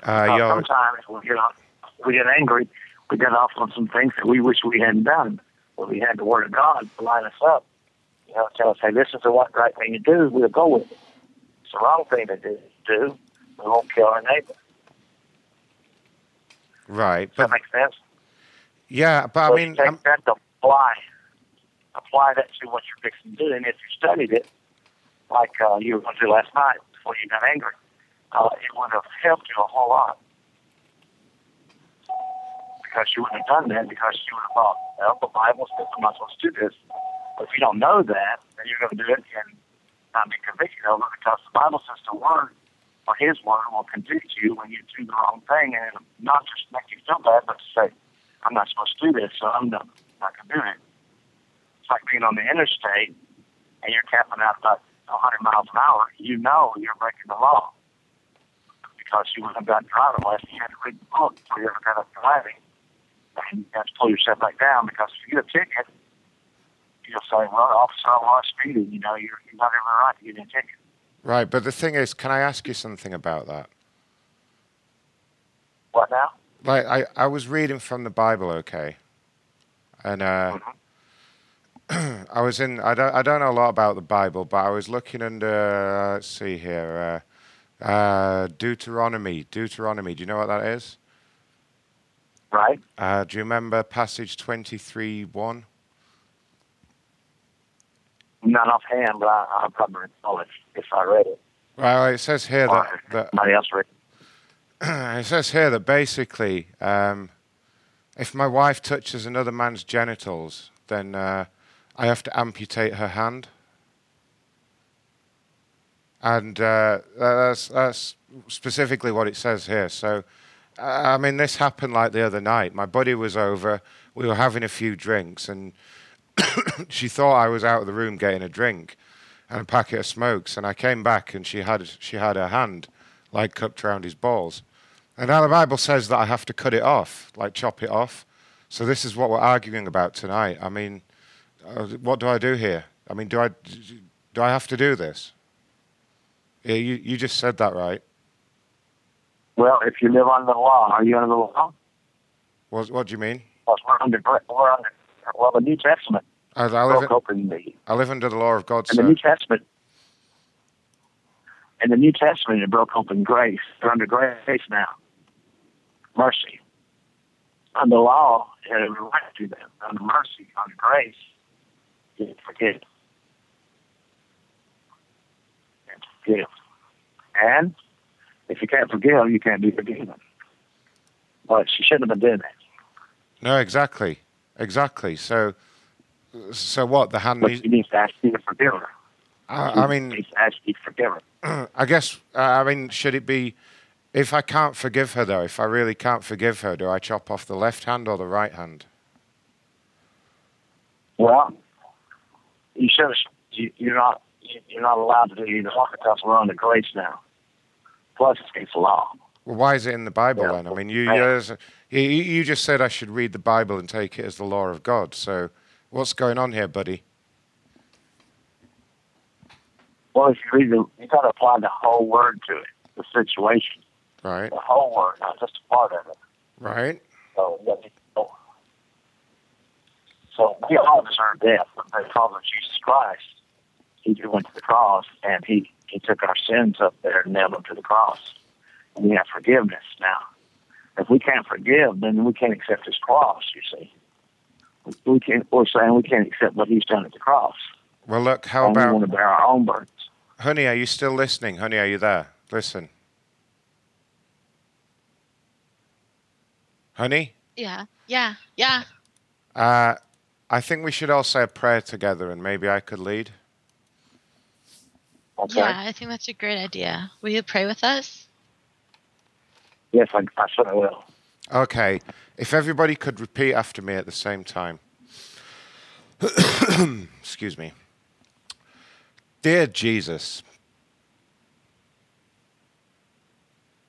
Uh, Uh, sometimes we get off, we get angry, we get off on some things that we wish we hadn't done. But we had the Word of God to line us up. You know, tell us, hey, this is the what right thing to do. We'll go with it. It's the wrong thing to do. do. We won't kill our neighbor. Right. Does that But make sense? yeah, but so I mean, you take I'm- that to apply, apply that to what you're fixing to do. And if you studied it, like uh, you were going to do last night before you got angry, uh, it would have helped you a whole lot. Because you wouldn't have done that because you would have thought, well, the Bible says I'm not supposed to do this. But if you don't know that, then you're going to do it and not be convicted of it because the Bible says the Word or His Word will convict you when you do the wrong thing and it'll not just make you feel bad, but to say, I'm not supposed to do this, so I'm not, not going to do it. It's like being on the interstate and you're capping out about 100 miles an hour. You know you're breaking the law because you wouldn't have got driving lesson. You had read the book before you ever got up driving. And you have to pull yourself back down because if you get a ticket, you'll say, well, officer, I was speeding. You know, you're, you're not even right to get a ticket. right. But the thing is, can I ask you something about that? What now? Like, I, I was reading from the Bible, okay, and uh, I was in. I don't. I don't know a lot about the Bible, but I was looking under. Uh, let's see here. Uh, Deuteronomy. Deuteronomy. Do you know what that is? Right. Uh, do you remember passage twenty-three one? Not offhand, but I, I'll probably recall it if I read it. Well, it says here Or that, that somebody else read it. it says here that basically, um, if my wife touches another man's genitals, then uh, I have to amputate her hand. And uh, that's, that's specifically what it says here. So, I mean, this happened like the other night. My buddy was over. We were having a few drinks, and she thought I was out of the room getting a drink and a packet of smokes. And I came back, and she had she had her hand like cupped around his balls. And now the Bible says that I have to cut it off, like chop it off. So this is what we're arguing about tonight. I mean, uh, what do I do here? I mean, do I do I have to do this? Yeah, you you just said that right. Well, if you live under the law, are you under the law? What what do you mean? Well, we're under, we're under, well, the New Testament I, I live broke open the, I live under the law of God, in the. New Testament, in the New Testament, it broke open grace. They're under grace now. Mercy. Under law, it right to them. Under mercy, under grace, you forgive. And forgive. And if you can't forgive, you can't be forgiven. But she shouldn't have been doing that. No, exactly, exactly. So, so what? The hand But needs. she needs to ask you to forgive her. I, I mean, needs to ask you to forgive her. I guess. Uh, I mean, should it be? If I can't forgive her, though, if I really can't forgive her, do I chop off the left hand or the right hand? Well, you should. You, you're not. You- You're not allowed to do either one because we're under grace now. Plus, it's against the law. Well, why is it in the Bible Yeah. then? I mean, you, you, you just said I should read the Bible and take it as the law of God. So, what's going on here, buddy? Well, if you read the, you got to apply the whole word to it, the situation, Right, the whole word, not just a part of it. right. So, you got to know. so we all deserve death, but because of Jesus Christ, He went to the cross and He He took our sins up there and nailed them to the cross. And we have forgiveness now. If we can't forgive, then we can't accept His cross. You see, we can't. We're saying we can't accept what He's done at the cross. Well, look, how and we want to bear our own burdens. Honey? Are you still listening? Honey, are you there? Listen, honey. Yeah, yeah, yeah. Uh, I think we should all say a prayer together, and maybe I could lead. Okay. Yeah, I think that's a great idea. Will you pray with us? Yes, I, I certainly will. Okay. If everybody could repeat after me at the same time. Excuse me. Dear Jesus,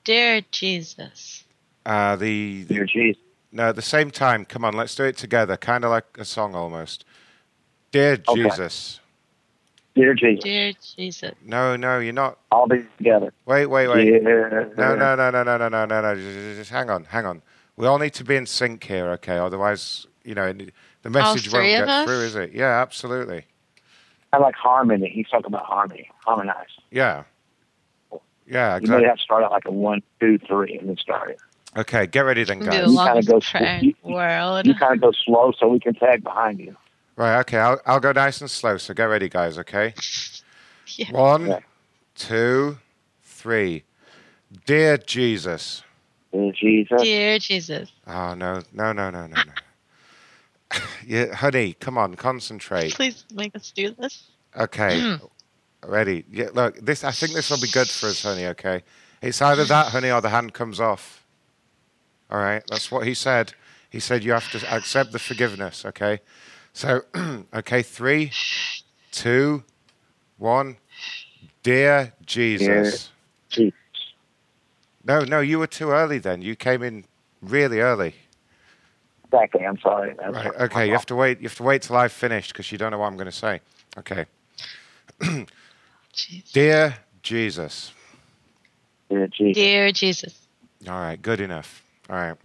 Dear Jesus. uh, the, the Dear Jesus. no, at the same time. Come on, let's do it together, kind of like a song almost. Dear Okay. Jesus. Dear Jesus. Dear Jesus. No, no, you're not. All be together. Wait, wait, wait. Dear- No, no, no, no, no, no, no, no, no. Just, just hang on, hang on. We all need to be in sync here, okay? Otherwise, you know, The message won't get us? through, is it? Yeah, absolutely. I like harmony. He's talking about harmony, harmonize. Yeah. Yeah, You may have to start out like a one, two, three, and then start it. Okay, get ready then, guys. You kinda go prayer you- in the. You kind of go slow so we can tag behind you. Right, okay, I'll, I'll go nice and slow, so get ready, guys, okay? Yeah. One, Yeah. two, three. Dear Jesus. In Jesus. Dear Jesus. Oh, no, no, no, no, no, no. yeah, honey, come on, concentrate. Please make us do this. Okay, hmm. ready. Yeah, look, this. I think this will be good for us, honey. Okay, it's either that, honey, or the hand comes off. All right, that's what he said. He said you have to accept the forgiveness. Okay, so okay, three, two, one. Dear Jesus. Jesus. No, no, you were too early. Then you came in really early. Exactly. I'm sorry. That's Right. Okay. You have to wait. You have to wait till I've finished because you don't know what I'm going to say. Okay. Dear Jesus. Dear Jesus. Dear Jesus. All right. Good enough. All right.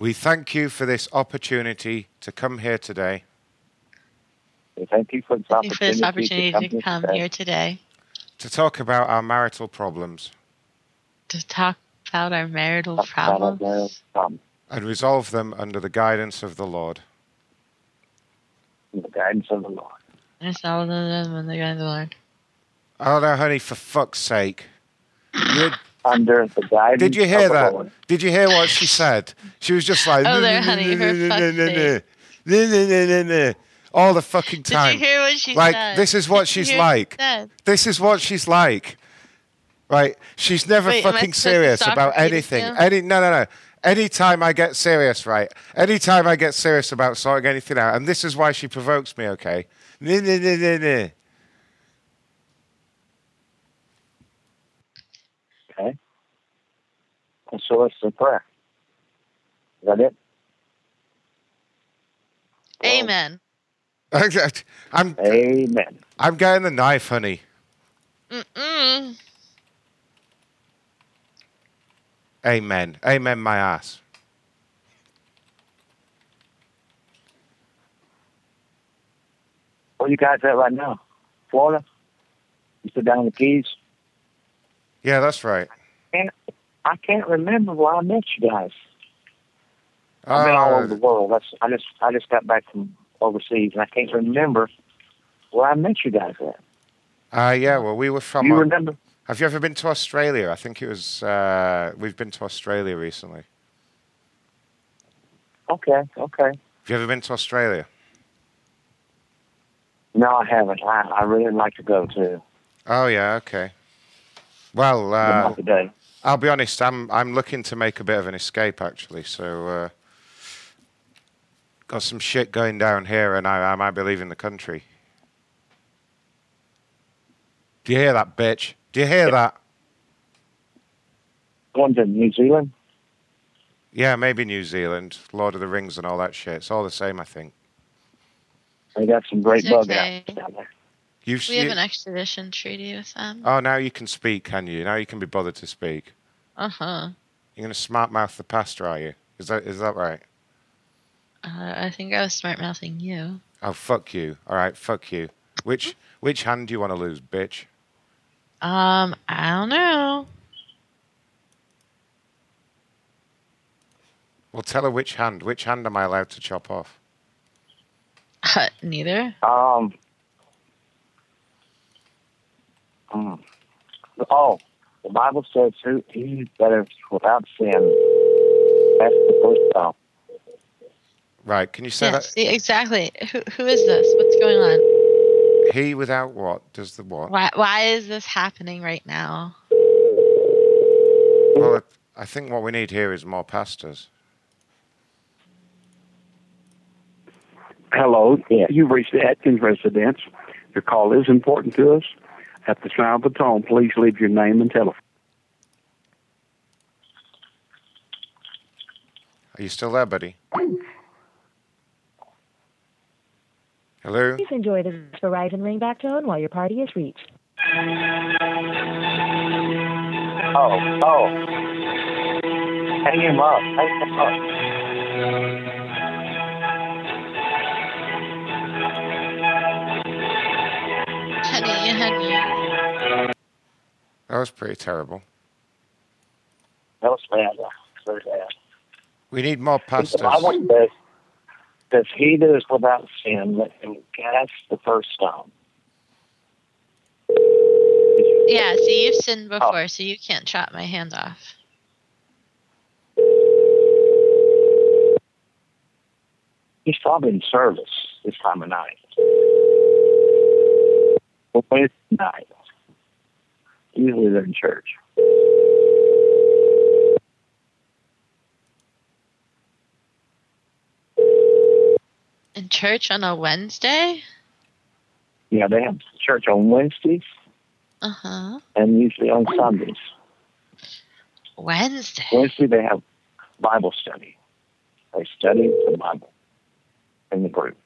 We thank you for this opportunity to come here today We Thank you for this opportunity, for this opportunity to come today. here today to talk about our marital problems to talk about our marital Talk about our problems marital problems and resolve them under the guidance of the Lord. in the guidance of the Lord. and solve them in the guidance of the Lord. Oh no, honey! For fuck's sake! You, Under the guidance did you hear the that? Lord. Did you hear what she said? She was just like, Oh, there, honey, no, for no, fuck's no, no, sake." no, no, no, no, no," all the fucking time." Did you hear what she like said? Like this is what Did she's hear what like. This is what she's like. Right? She's never Wait, fucking serious about anything. Any no no no. Anytime I get serious, right? Anytime I get serious about sorting anything out, and this is why she provokes me. Okay. And so it's the prayer. Is that it? Amen. I'm Amen. I'm getting the knife, honey. Mm-mm. Amen. Amen, my ass. Where you guys at right now? Florida? You sit down in the Keys? Yeah, that's right. And I can't remember where I met you guys. I've been all over the Uh, world. That's I just I just got back from overseas and I can't remember where I met you guys at. uh, yeah, well, we were from. you uh, remember? Have you ever been to Australia? I think it was. Uh, we've been to Australia recently. Okay, okay. Have you ever been to Australia? No, I haven't. I, I really like to go too. Oh yeah, okay. Well, uh, today. I'll be honest. I'm I'm looking to make a bit of an escape actually. So uh, got some shit going down here, and I, I might be leaving the country. Do you hear that, bitch? Do you hear that? Going to New Zealand? Yeah, maybe New Zealand, Lord of the Rings, and all that shit. It's all the same, I think. They got some great It's bug okay. outs down there. You've We have you- an extradition treaty with them. Oh, now you can speak, can you? Now you can be bothered to speak. Uh huh. You're gonna smart mouth the pastor, are you? Is that is that right? Uh, I think I was smart mouthing you. Oh, fuck you. All right, fuck you. Which which hand do you want to lose, bitch? Um, I don't know. Well, tell her which hand. Which hand am I allowed to chop off? Uh, Neither. Um. Mm. Oh, the Bible says who he that is without sin. That's the first stop. Right. Can you say Yeah, that? see, exactly. Who, who is this? What's going on? He without what does the what? Why, why is this happening right now? Well, I think what we need here is more pastors. Hello, you've reached the Atkins residence. Your call is important to us. At the sound of the tone, please leave your name and telephone. Are you still there, buddy? Hello. Please enjoy the Verizon ringback tone while your party is reached. Oh, oh. Hang him up. Hang him up. That was pretty terrible. That was bad. Very bad. We need more The pastors. Bible says, says, He that is without sin, let him cast the first stone. Yeah, see, you've sinned Oh. before, so you can't chop my hand off. He's probably in service this time of night. Wednesday night. Usually they're in church. In church on a Wednesday? Yeah, they have church on Wednesdays Uh huh. and usually on Sundays. Wednesday. Wednesday they have Bible study. They study the Bible in the group.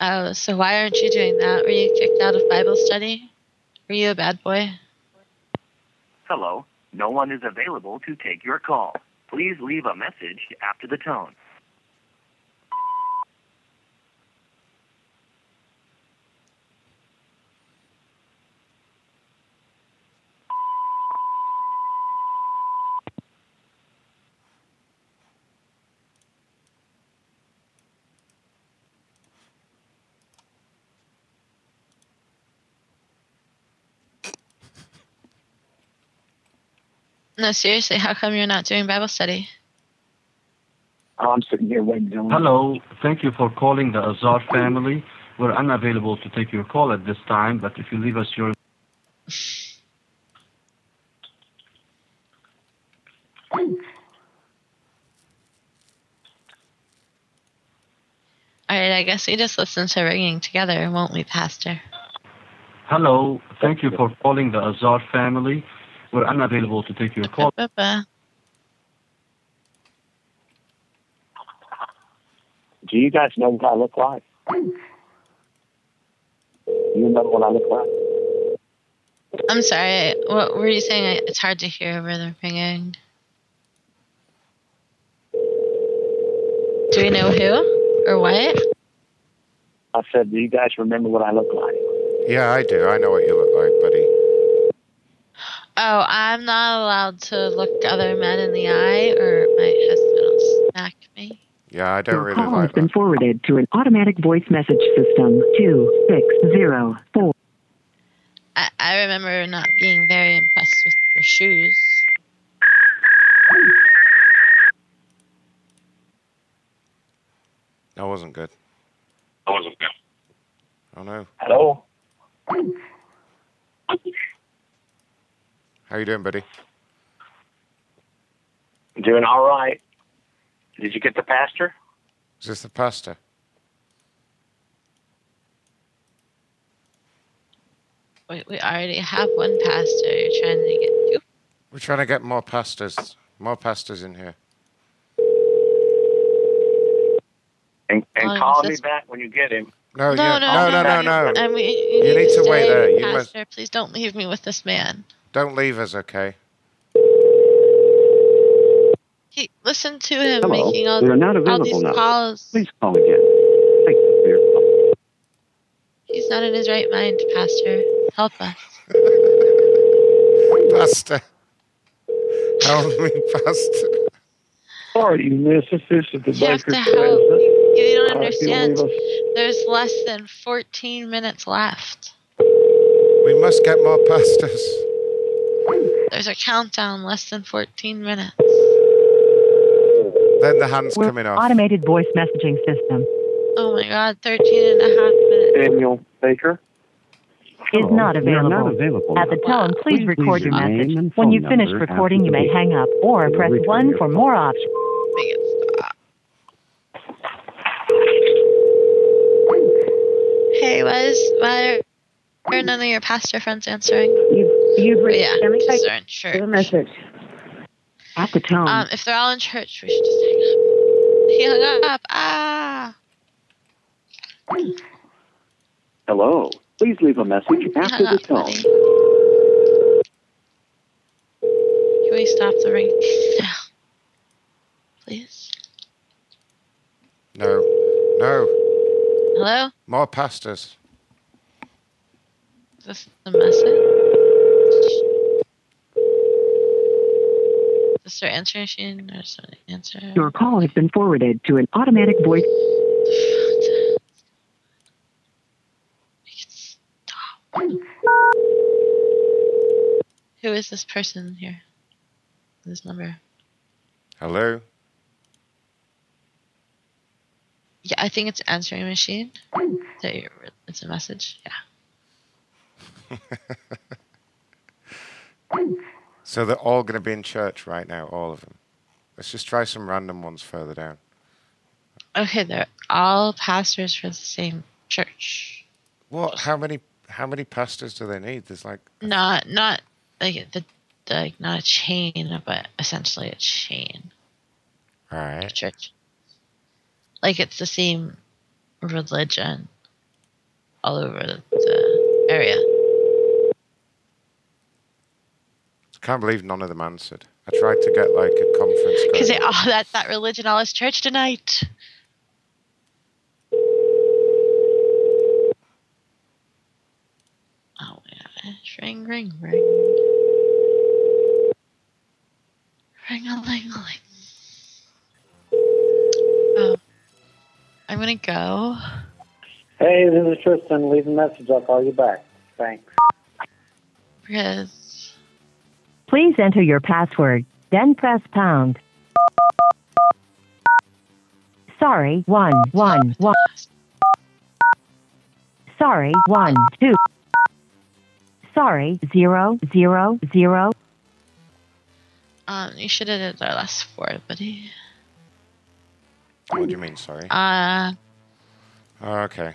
Oh, so why aren't you doing that? Were you kicked out of Bible study? Were you a bad boy? Hello. No one is available to take your call. Please leave a message after the tone. No, seriously, how come you're not doing Bible study? Oh, I'm sitting here waiting Hello. Thank you for calling the Azar family. We're unavailable to take your call at this time, but if you leave us your Alright, I guess we just listen to ringing together, won't we, Pastor? Hello. Thank you for calling the Azar family. We're unavailable to take your call. Ba-ba. Do you guys know what I look like? You know what I look like? I'm sorry, what were you saying? It's hard to hear over the ringing. Do we know who or what? I said, do you guys remember what I look like? Yeah, I do. I know what you look like, buddy. Oh, I'm not allowed to look other men in the eye or my husband will smack me. Yeah, I don't Your really call has like been forwarded to an automatic voice message system. Two six zero four. I, I remember not being very impressed with your shoes. That wasn't good. That wasn't good. Oh no. Hello? How you doing, buddy? Doing all right. Did you get the pastor? Is this the pastor? We, we already have one pastor. You're trying to get two. We're trying to get more pastors. More pastors in here. And, and Oh, call me this- back when you get him. No, no, yeah. no, no, no, no, no. And we, You you, need to wait there. You must- Please don't leave me with this man. Don't leave us, okay? He, listen to him Hello. making all, We are not all available these now. calls. Please call again. Thank you for your call. He's not in his right mind, Pastor. Help us. Pastor. Help me, Pastor. Sorry, you missed this. This is the You have Baker to help. You, you don't if you'll understand. There's less than 14 minutes left. We must get more pastors. There's a countdown, less than 14 minutes. Then the hand's We're coming off. automated voice messaging system Oh my god, 13 and a half minutes. Daniel Baker. is oh, not We are available. not available At the now. tone, please Please record leave your your message. When you've finished recording, you may hang up or press 1 your for more options. Make it stop. Hey, why is why are none of your pastor friends answering? You've Oh, reached yeah, Stanley because Type- they're in church. Leave a message. At the tone, Um, if they're all in church, we should just hang up. He hung up. Ah. Hello. Please leave a message after the tone. buddy. Can we stop the ring now? Please. No. No. Hello? More pastors. Is this the message? Is there answering machine or something? Answer. Your call has been forwarded to an automatic voice. Who is this person here? This number. Hello? Yeah, I think it's answering machine. That you're, it's a message. Yeah. So they're all going to be in church right now, all of them. Let's just try some random ones further down. Okay, they're all pastors for the same church. What? How many? How many pastors do they need? There's like Not not like the, the like not a chain, but essentially a chain. all right. Church. Like it's the same religion all over the, the area. Can't believe none of them answered. I tried to get like a conference. call. Because going. oh, that's that religion oh, all is church tonight. Oh yeah, ring, ring, ring, ring a ling ling. Oh, I'm gonna go. Hey, this is Tristan. Leave a message. I'll call you back. Thanks. Because Please enter your password, then press pound. Sorry, one, one, one. Sorry, one, two. Sorry, zero, zero, zero. um, you should have did our last four, buddy. What do you mean? Sorry. Uh, Oh, okay.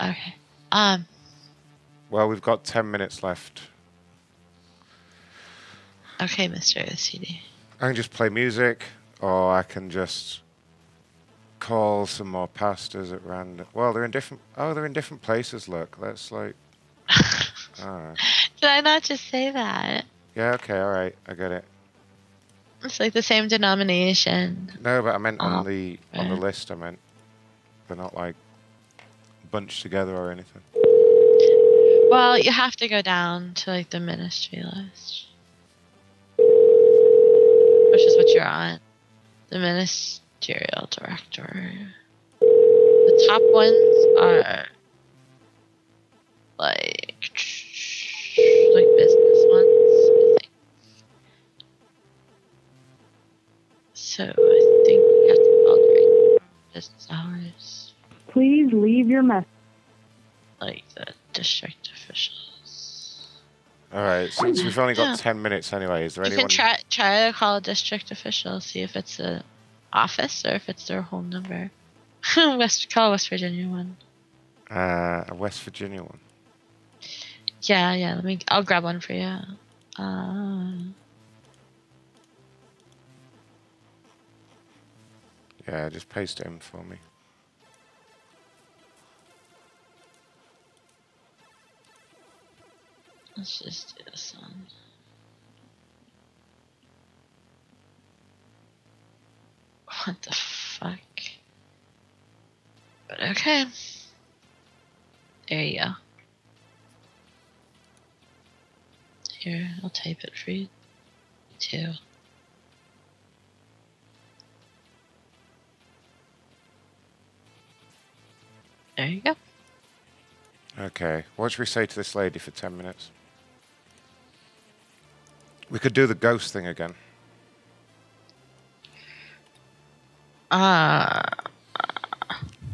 okay. Um, Well, we've got ten minutes left. Okay, Mr. OCD. I can just play music, or I can just call some more pastors at random. Well, they're in different. Oh, they're in different places. Look, that's like. Did I not just say that? Yeah. Okay. All right. I get it. It's like the same denomination. No, but I meant on Oh, the on the list. I meant they're not like bunched together or anything. Well, you have to go down to like the ministry list, which is what you're on. The ministerial director. The top ones are like like business ones. I think. So I think you have to call during business hours, Please leave your message. like the district officials. All right. Since we've only got Yeah. ten minutes anyway, is there You anyone? can try try to call a district official, see if it's a office or if it's their home number. West call West Virginia one. Uh, a West Virginia one. Yeah, yeah. Let me. I'll grab one for you. Uh, Yeah, just paste it in for me. Let's just do this one. What the fuck? But okay. There you go. Here, I'll type it for you too. There you go. Okay. What should we say to this lady for ten minutes? We could do the ghost thing again. Uh,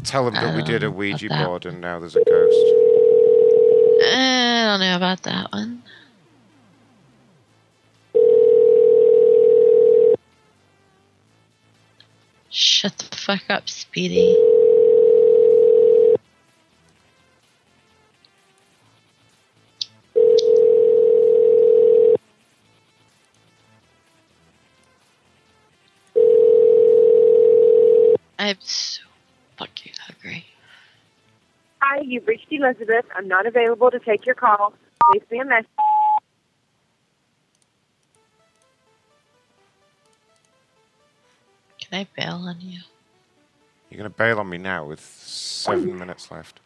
Tell them that we did a Ouija that- board and now there's a ghost. I don't know about that one. Shut the fuck up, Speedy. I'm so fucking hungry. Hi, you've reached Elizabeth. I'm not available to take your call. Leave me a message. Can I bail on you? You're gonna bail on me now with seven mm. minutes left.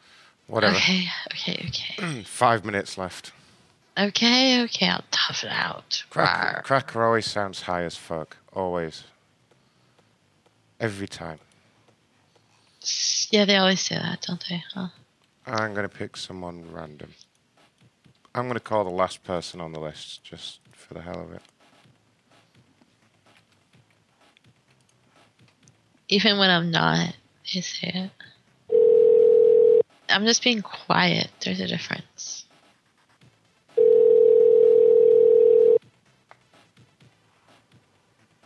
Whatever. Okay, okay, okay. Five minutes left. Okay, okay, I'll tough it out. Cracker, Cracker always sounds high as fuck. Always. Every time. Yeah, they always say that, don't they? Huh? I'm going to pick someone random. I'm going to call the last person on the list just for the hell of it. Even when I'm not, they say it. I'm just being quiet. There's a difference.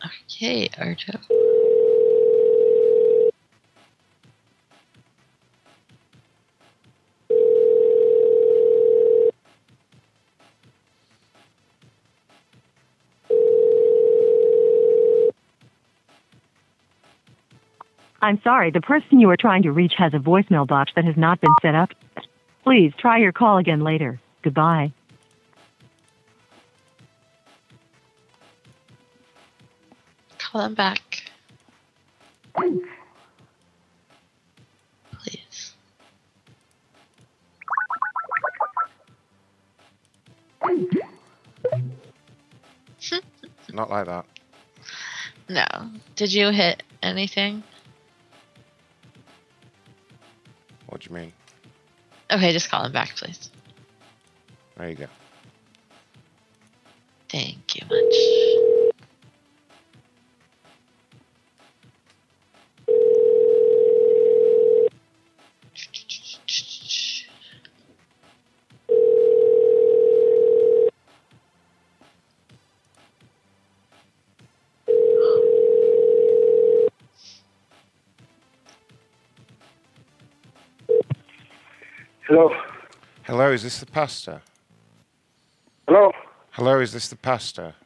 Okay, Arjo. I'm sorry, the person you are trying to reach has a voicemail box that has not been set up. Please try your call again later. Goodbye. Call them back. Please. Not like that. No. Did you hit anything? What do you mean? Okay, just call him back, please. There you go. Thank you much. Hello, is this the pastor? Hello. Hello, is this the pastor?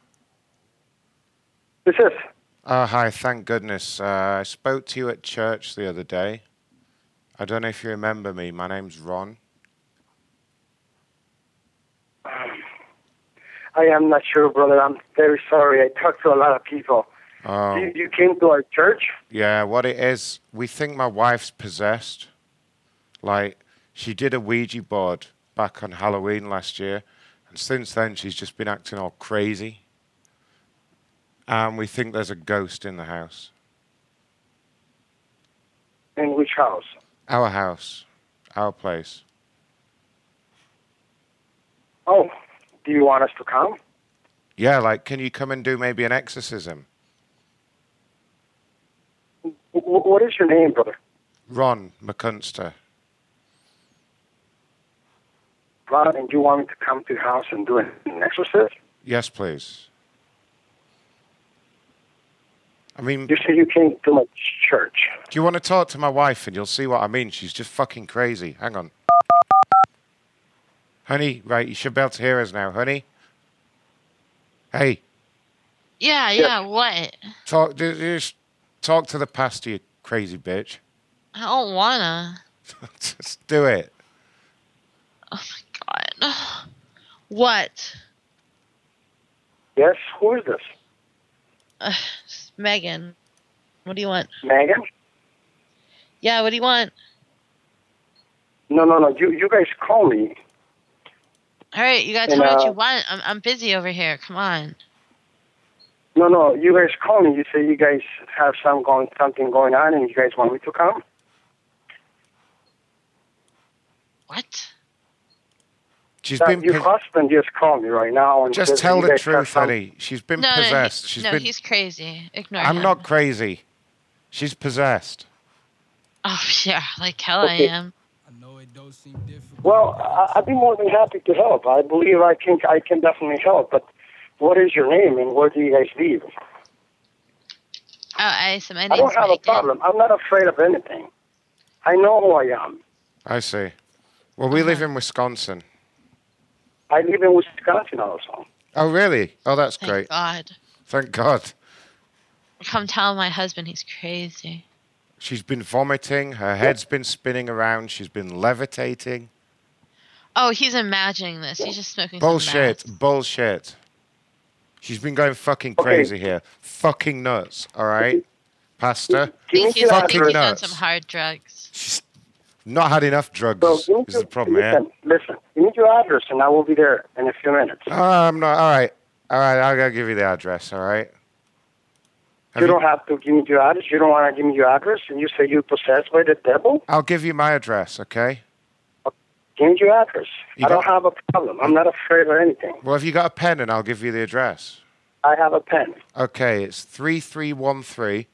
This is. Oh, hi, thank goodness. Uh, I spoke to you at church the other day. I don't know if you remember me. My name's Ron. I am not sure, brother. I'm very sorry. I talked to a lot of people. Oh, You, you came to our church? yeah, what it is, we think my wife's possessed. Like, she did a Ouija board back on Halloween last year, and since then she's just been acting all crazy. And we think there's a ghost in the house. In which house? Our house. Our place. Oh, do you want us to come? Yeah, like, can you come and do maybe an exorcism? W- what is your name, brother? Ron McCunster. Ron, and you want me to come to your house and do an exorcism? Yes, please. I mean, You say you came to my church. do you want to talk to my wife and you'll see what I mean? She's just fucking crazy. Hang on. Honey, right, you should be able to hear us now, honey. Hey, Yeah, yeah, what? talk, just talk to the pastor, you crazy bitch. I don't wanna. just do it. Oh What? Yes, who is this? Uh, Megan. What do you want? Megan? Yeah, what do you want? No, no, no. You, you guys call me. All right, you gotta And, tell me what uh, you want. I'm I'm busy over here. Come on. No, no. You guys call me. You say you guys have some going, something going on, and you guys want me to come. What? She's That- been your pos- husband just called me right now and Just tell the truth, some- honey. She's been no, no, he- possessed. She's no, been. he's crazy. Ignore I'm him. not crazy. She's possessed. Oh yeah, like hell Okay. I am. I know it does seem difficult. Well, I, I'd be more than happy to help. I believe I can. I can definitely help. But what is your name and where do you guys live? Oh, I so my I don't have a Megan. problem. I'm not afraid of anything. I know who I am. I see. Well, we live uh-huh. in Wisconsin. I live in Wisconsin also. Oh, really? Oh, that's great. Thank great. God. Thank God. Come tell my husband he's crazy. She's been vomiting. Her head's been spinning around. She's been levitating. Oh, he's imagining this. He's just smoking Bullshit. Bullshit. She's been going fucking crazy here. Fucking nuts. All right, Pastor. I think he's, fucking he's on nuts. some hard drugs. Not had enough drugs. So is the problem, listen, listen. Give me your address, and I will be there in a few minutes. Oh, I'm not. All right. All right. I'll go give you the address. All right. Have you don't have to give me your address. You don't want to give me your address, and you say you're possessed by the devil. I'll give you my address. Okay. Give me your address. You I don't have a problem. I'm not afraid of anything. Well, have you got a pen, and I'll give you the address. I have a pen. Okay. It's three three one three.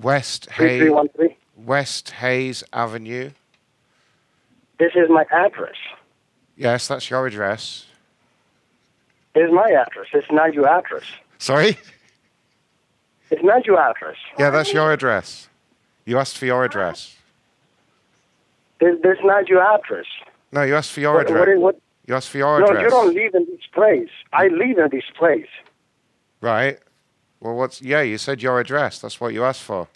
West Hayes. three one three. West Hayes Avenue. This is my address. Yes, that's your address. It's my address. It's not your address. Sorry? It's not your address. Yeah, that's your address. You asked for your address. This, this is not your address. No, you asked for your What- what address. is- what- You asked for your no, address. No, you don't live in this place. I live in this place. Right. Well, what's. Yeah, you said your address. That's what you asked for.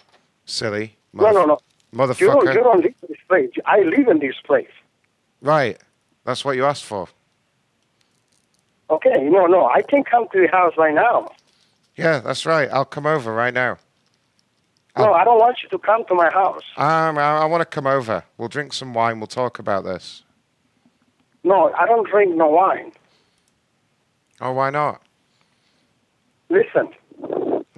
Silly. No, no, no. Motherfucker. You don't, you don't live in this place. I live in this place. Right. That's what you asked for. Okay, no, no. I can come to your house right now. Yeah, that's right. I'll come over right now. No, I don't want you to come to my house. Um, I, I want to come over. We'll drink some wine. We'll talk about this. No, I don't drink no wine. Oh, why not? Listen,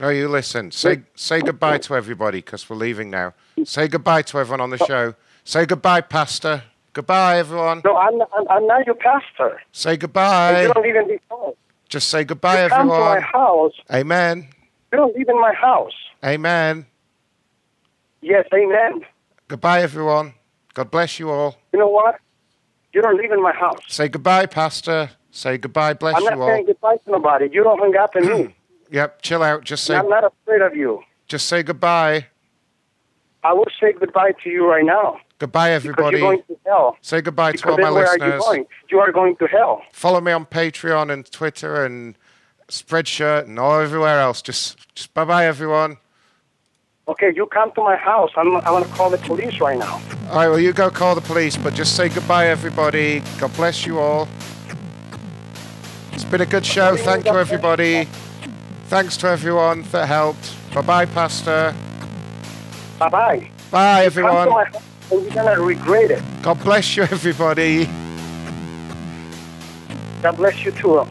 No, you listen. Say say goodbye to everybody because we're leaving now. Say goodbye to everyone on the show. Say goodbye, Pastor. Goodbye, everyone. no, I'm, I'm, I'm not your pastor. Say And goodbye. you don't in this house. Just say goodbye, you come to my everyone. house. Amen. You don't live in my house. Amen. Yes, amen. Goodbye, everyone. God bless you all. You know what? You don't live in my house. Say goodbye, Pastor. Say goodbye. Bless I'm not you all. saying goodbye to nobody. You don't hang up on me. Yep. Chill out. Just say. I'm not afraid of you. Just say goodbye. I will say goodbye to you right now. Goodbye, everybody. Because you're going to hell. Say goodbye to all my where are you going? You are going to hell. Follow me on Patreon and Twitter and Spreadshirt and all everywhere else. Just, just bye bye, everyone. Okay, you come to my house. I'm, I'm going to call the police right now. All right, well, you go call the police, but just say goodbye, everybody. God bless you all. It's been a good show. Thank you, everybody. Thanks to everyone that helped. Bye bye, Pastor. Bye bye. Bye, everyone. You're going to regret it. God bless you, everybody. God bless you too.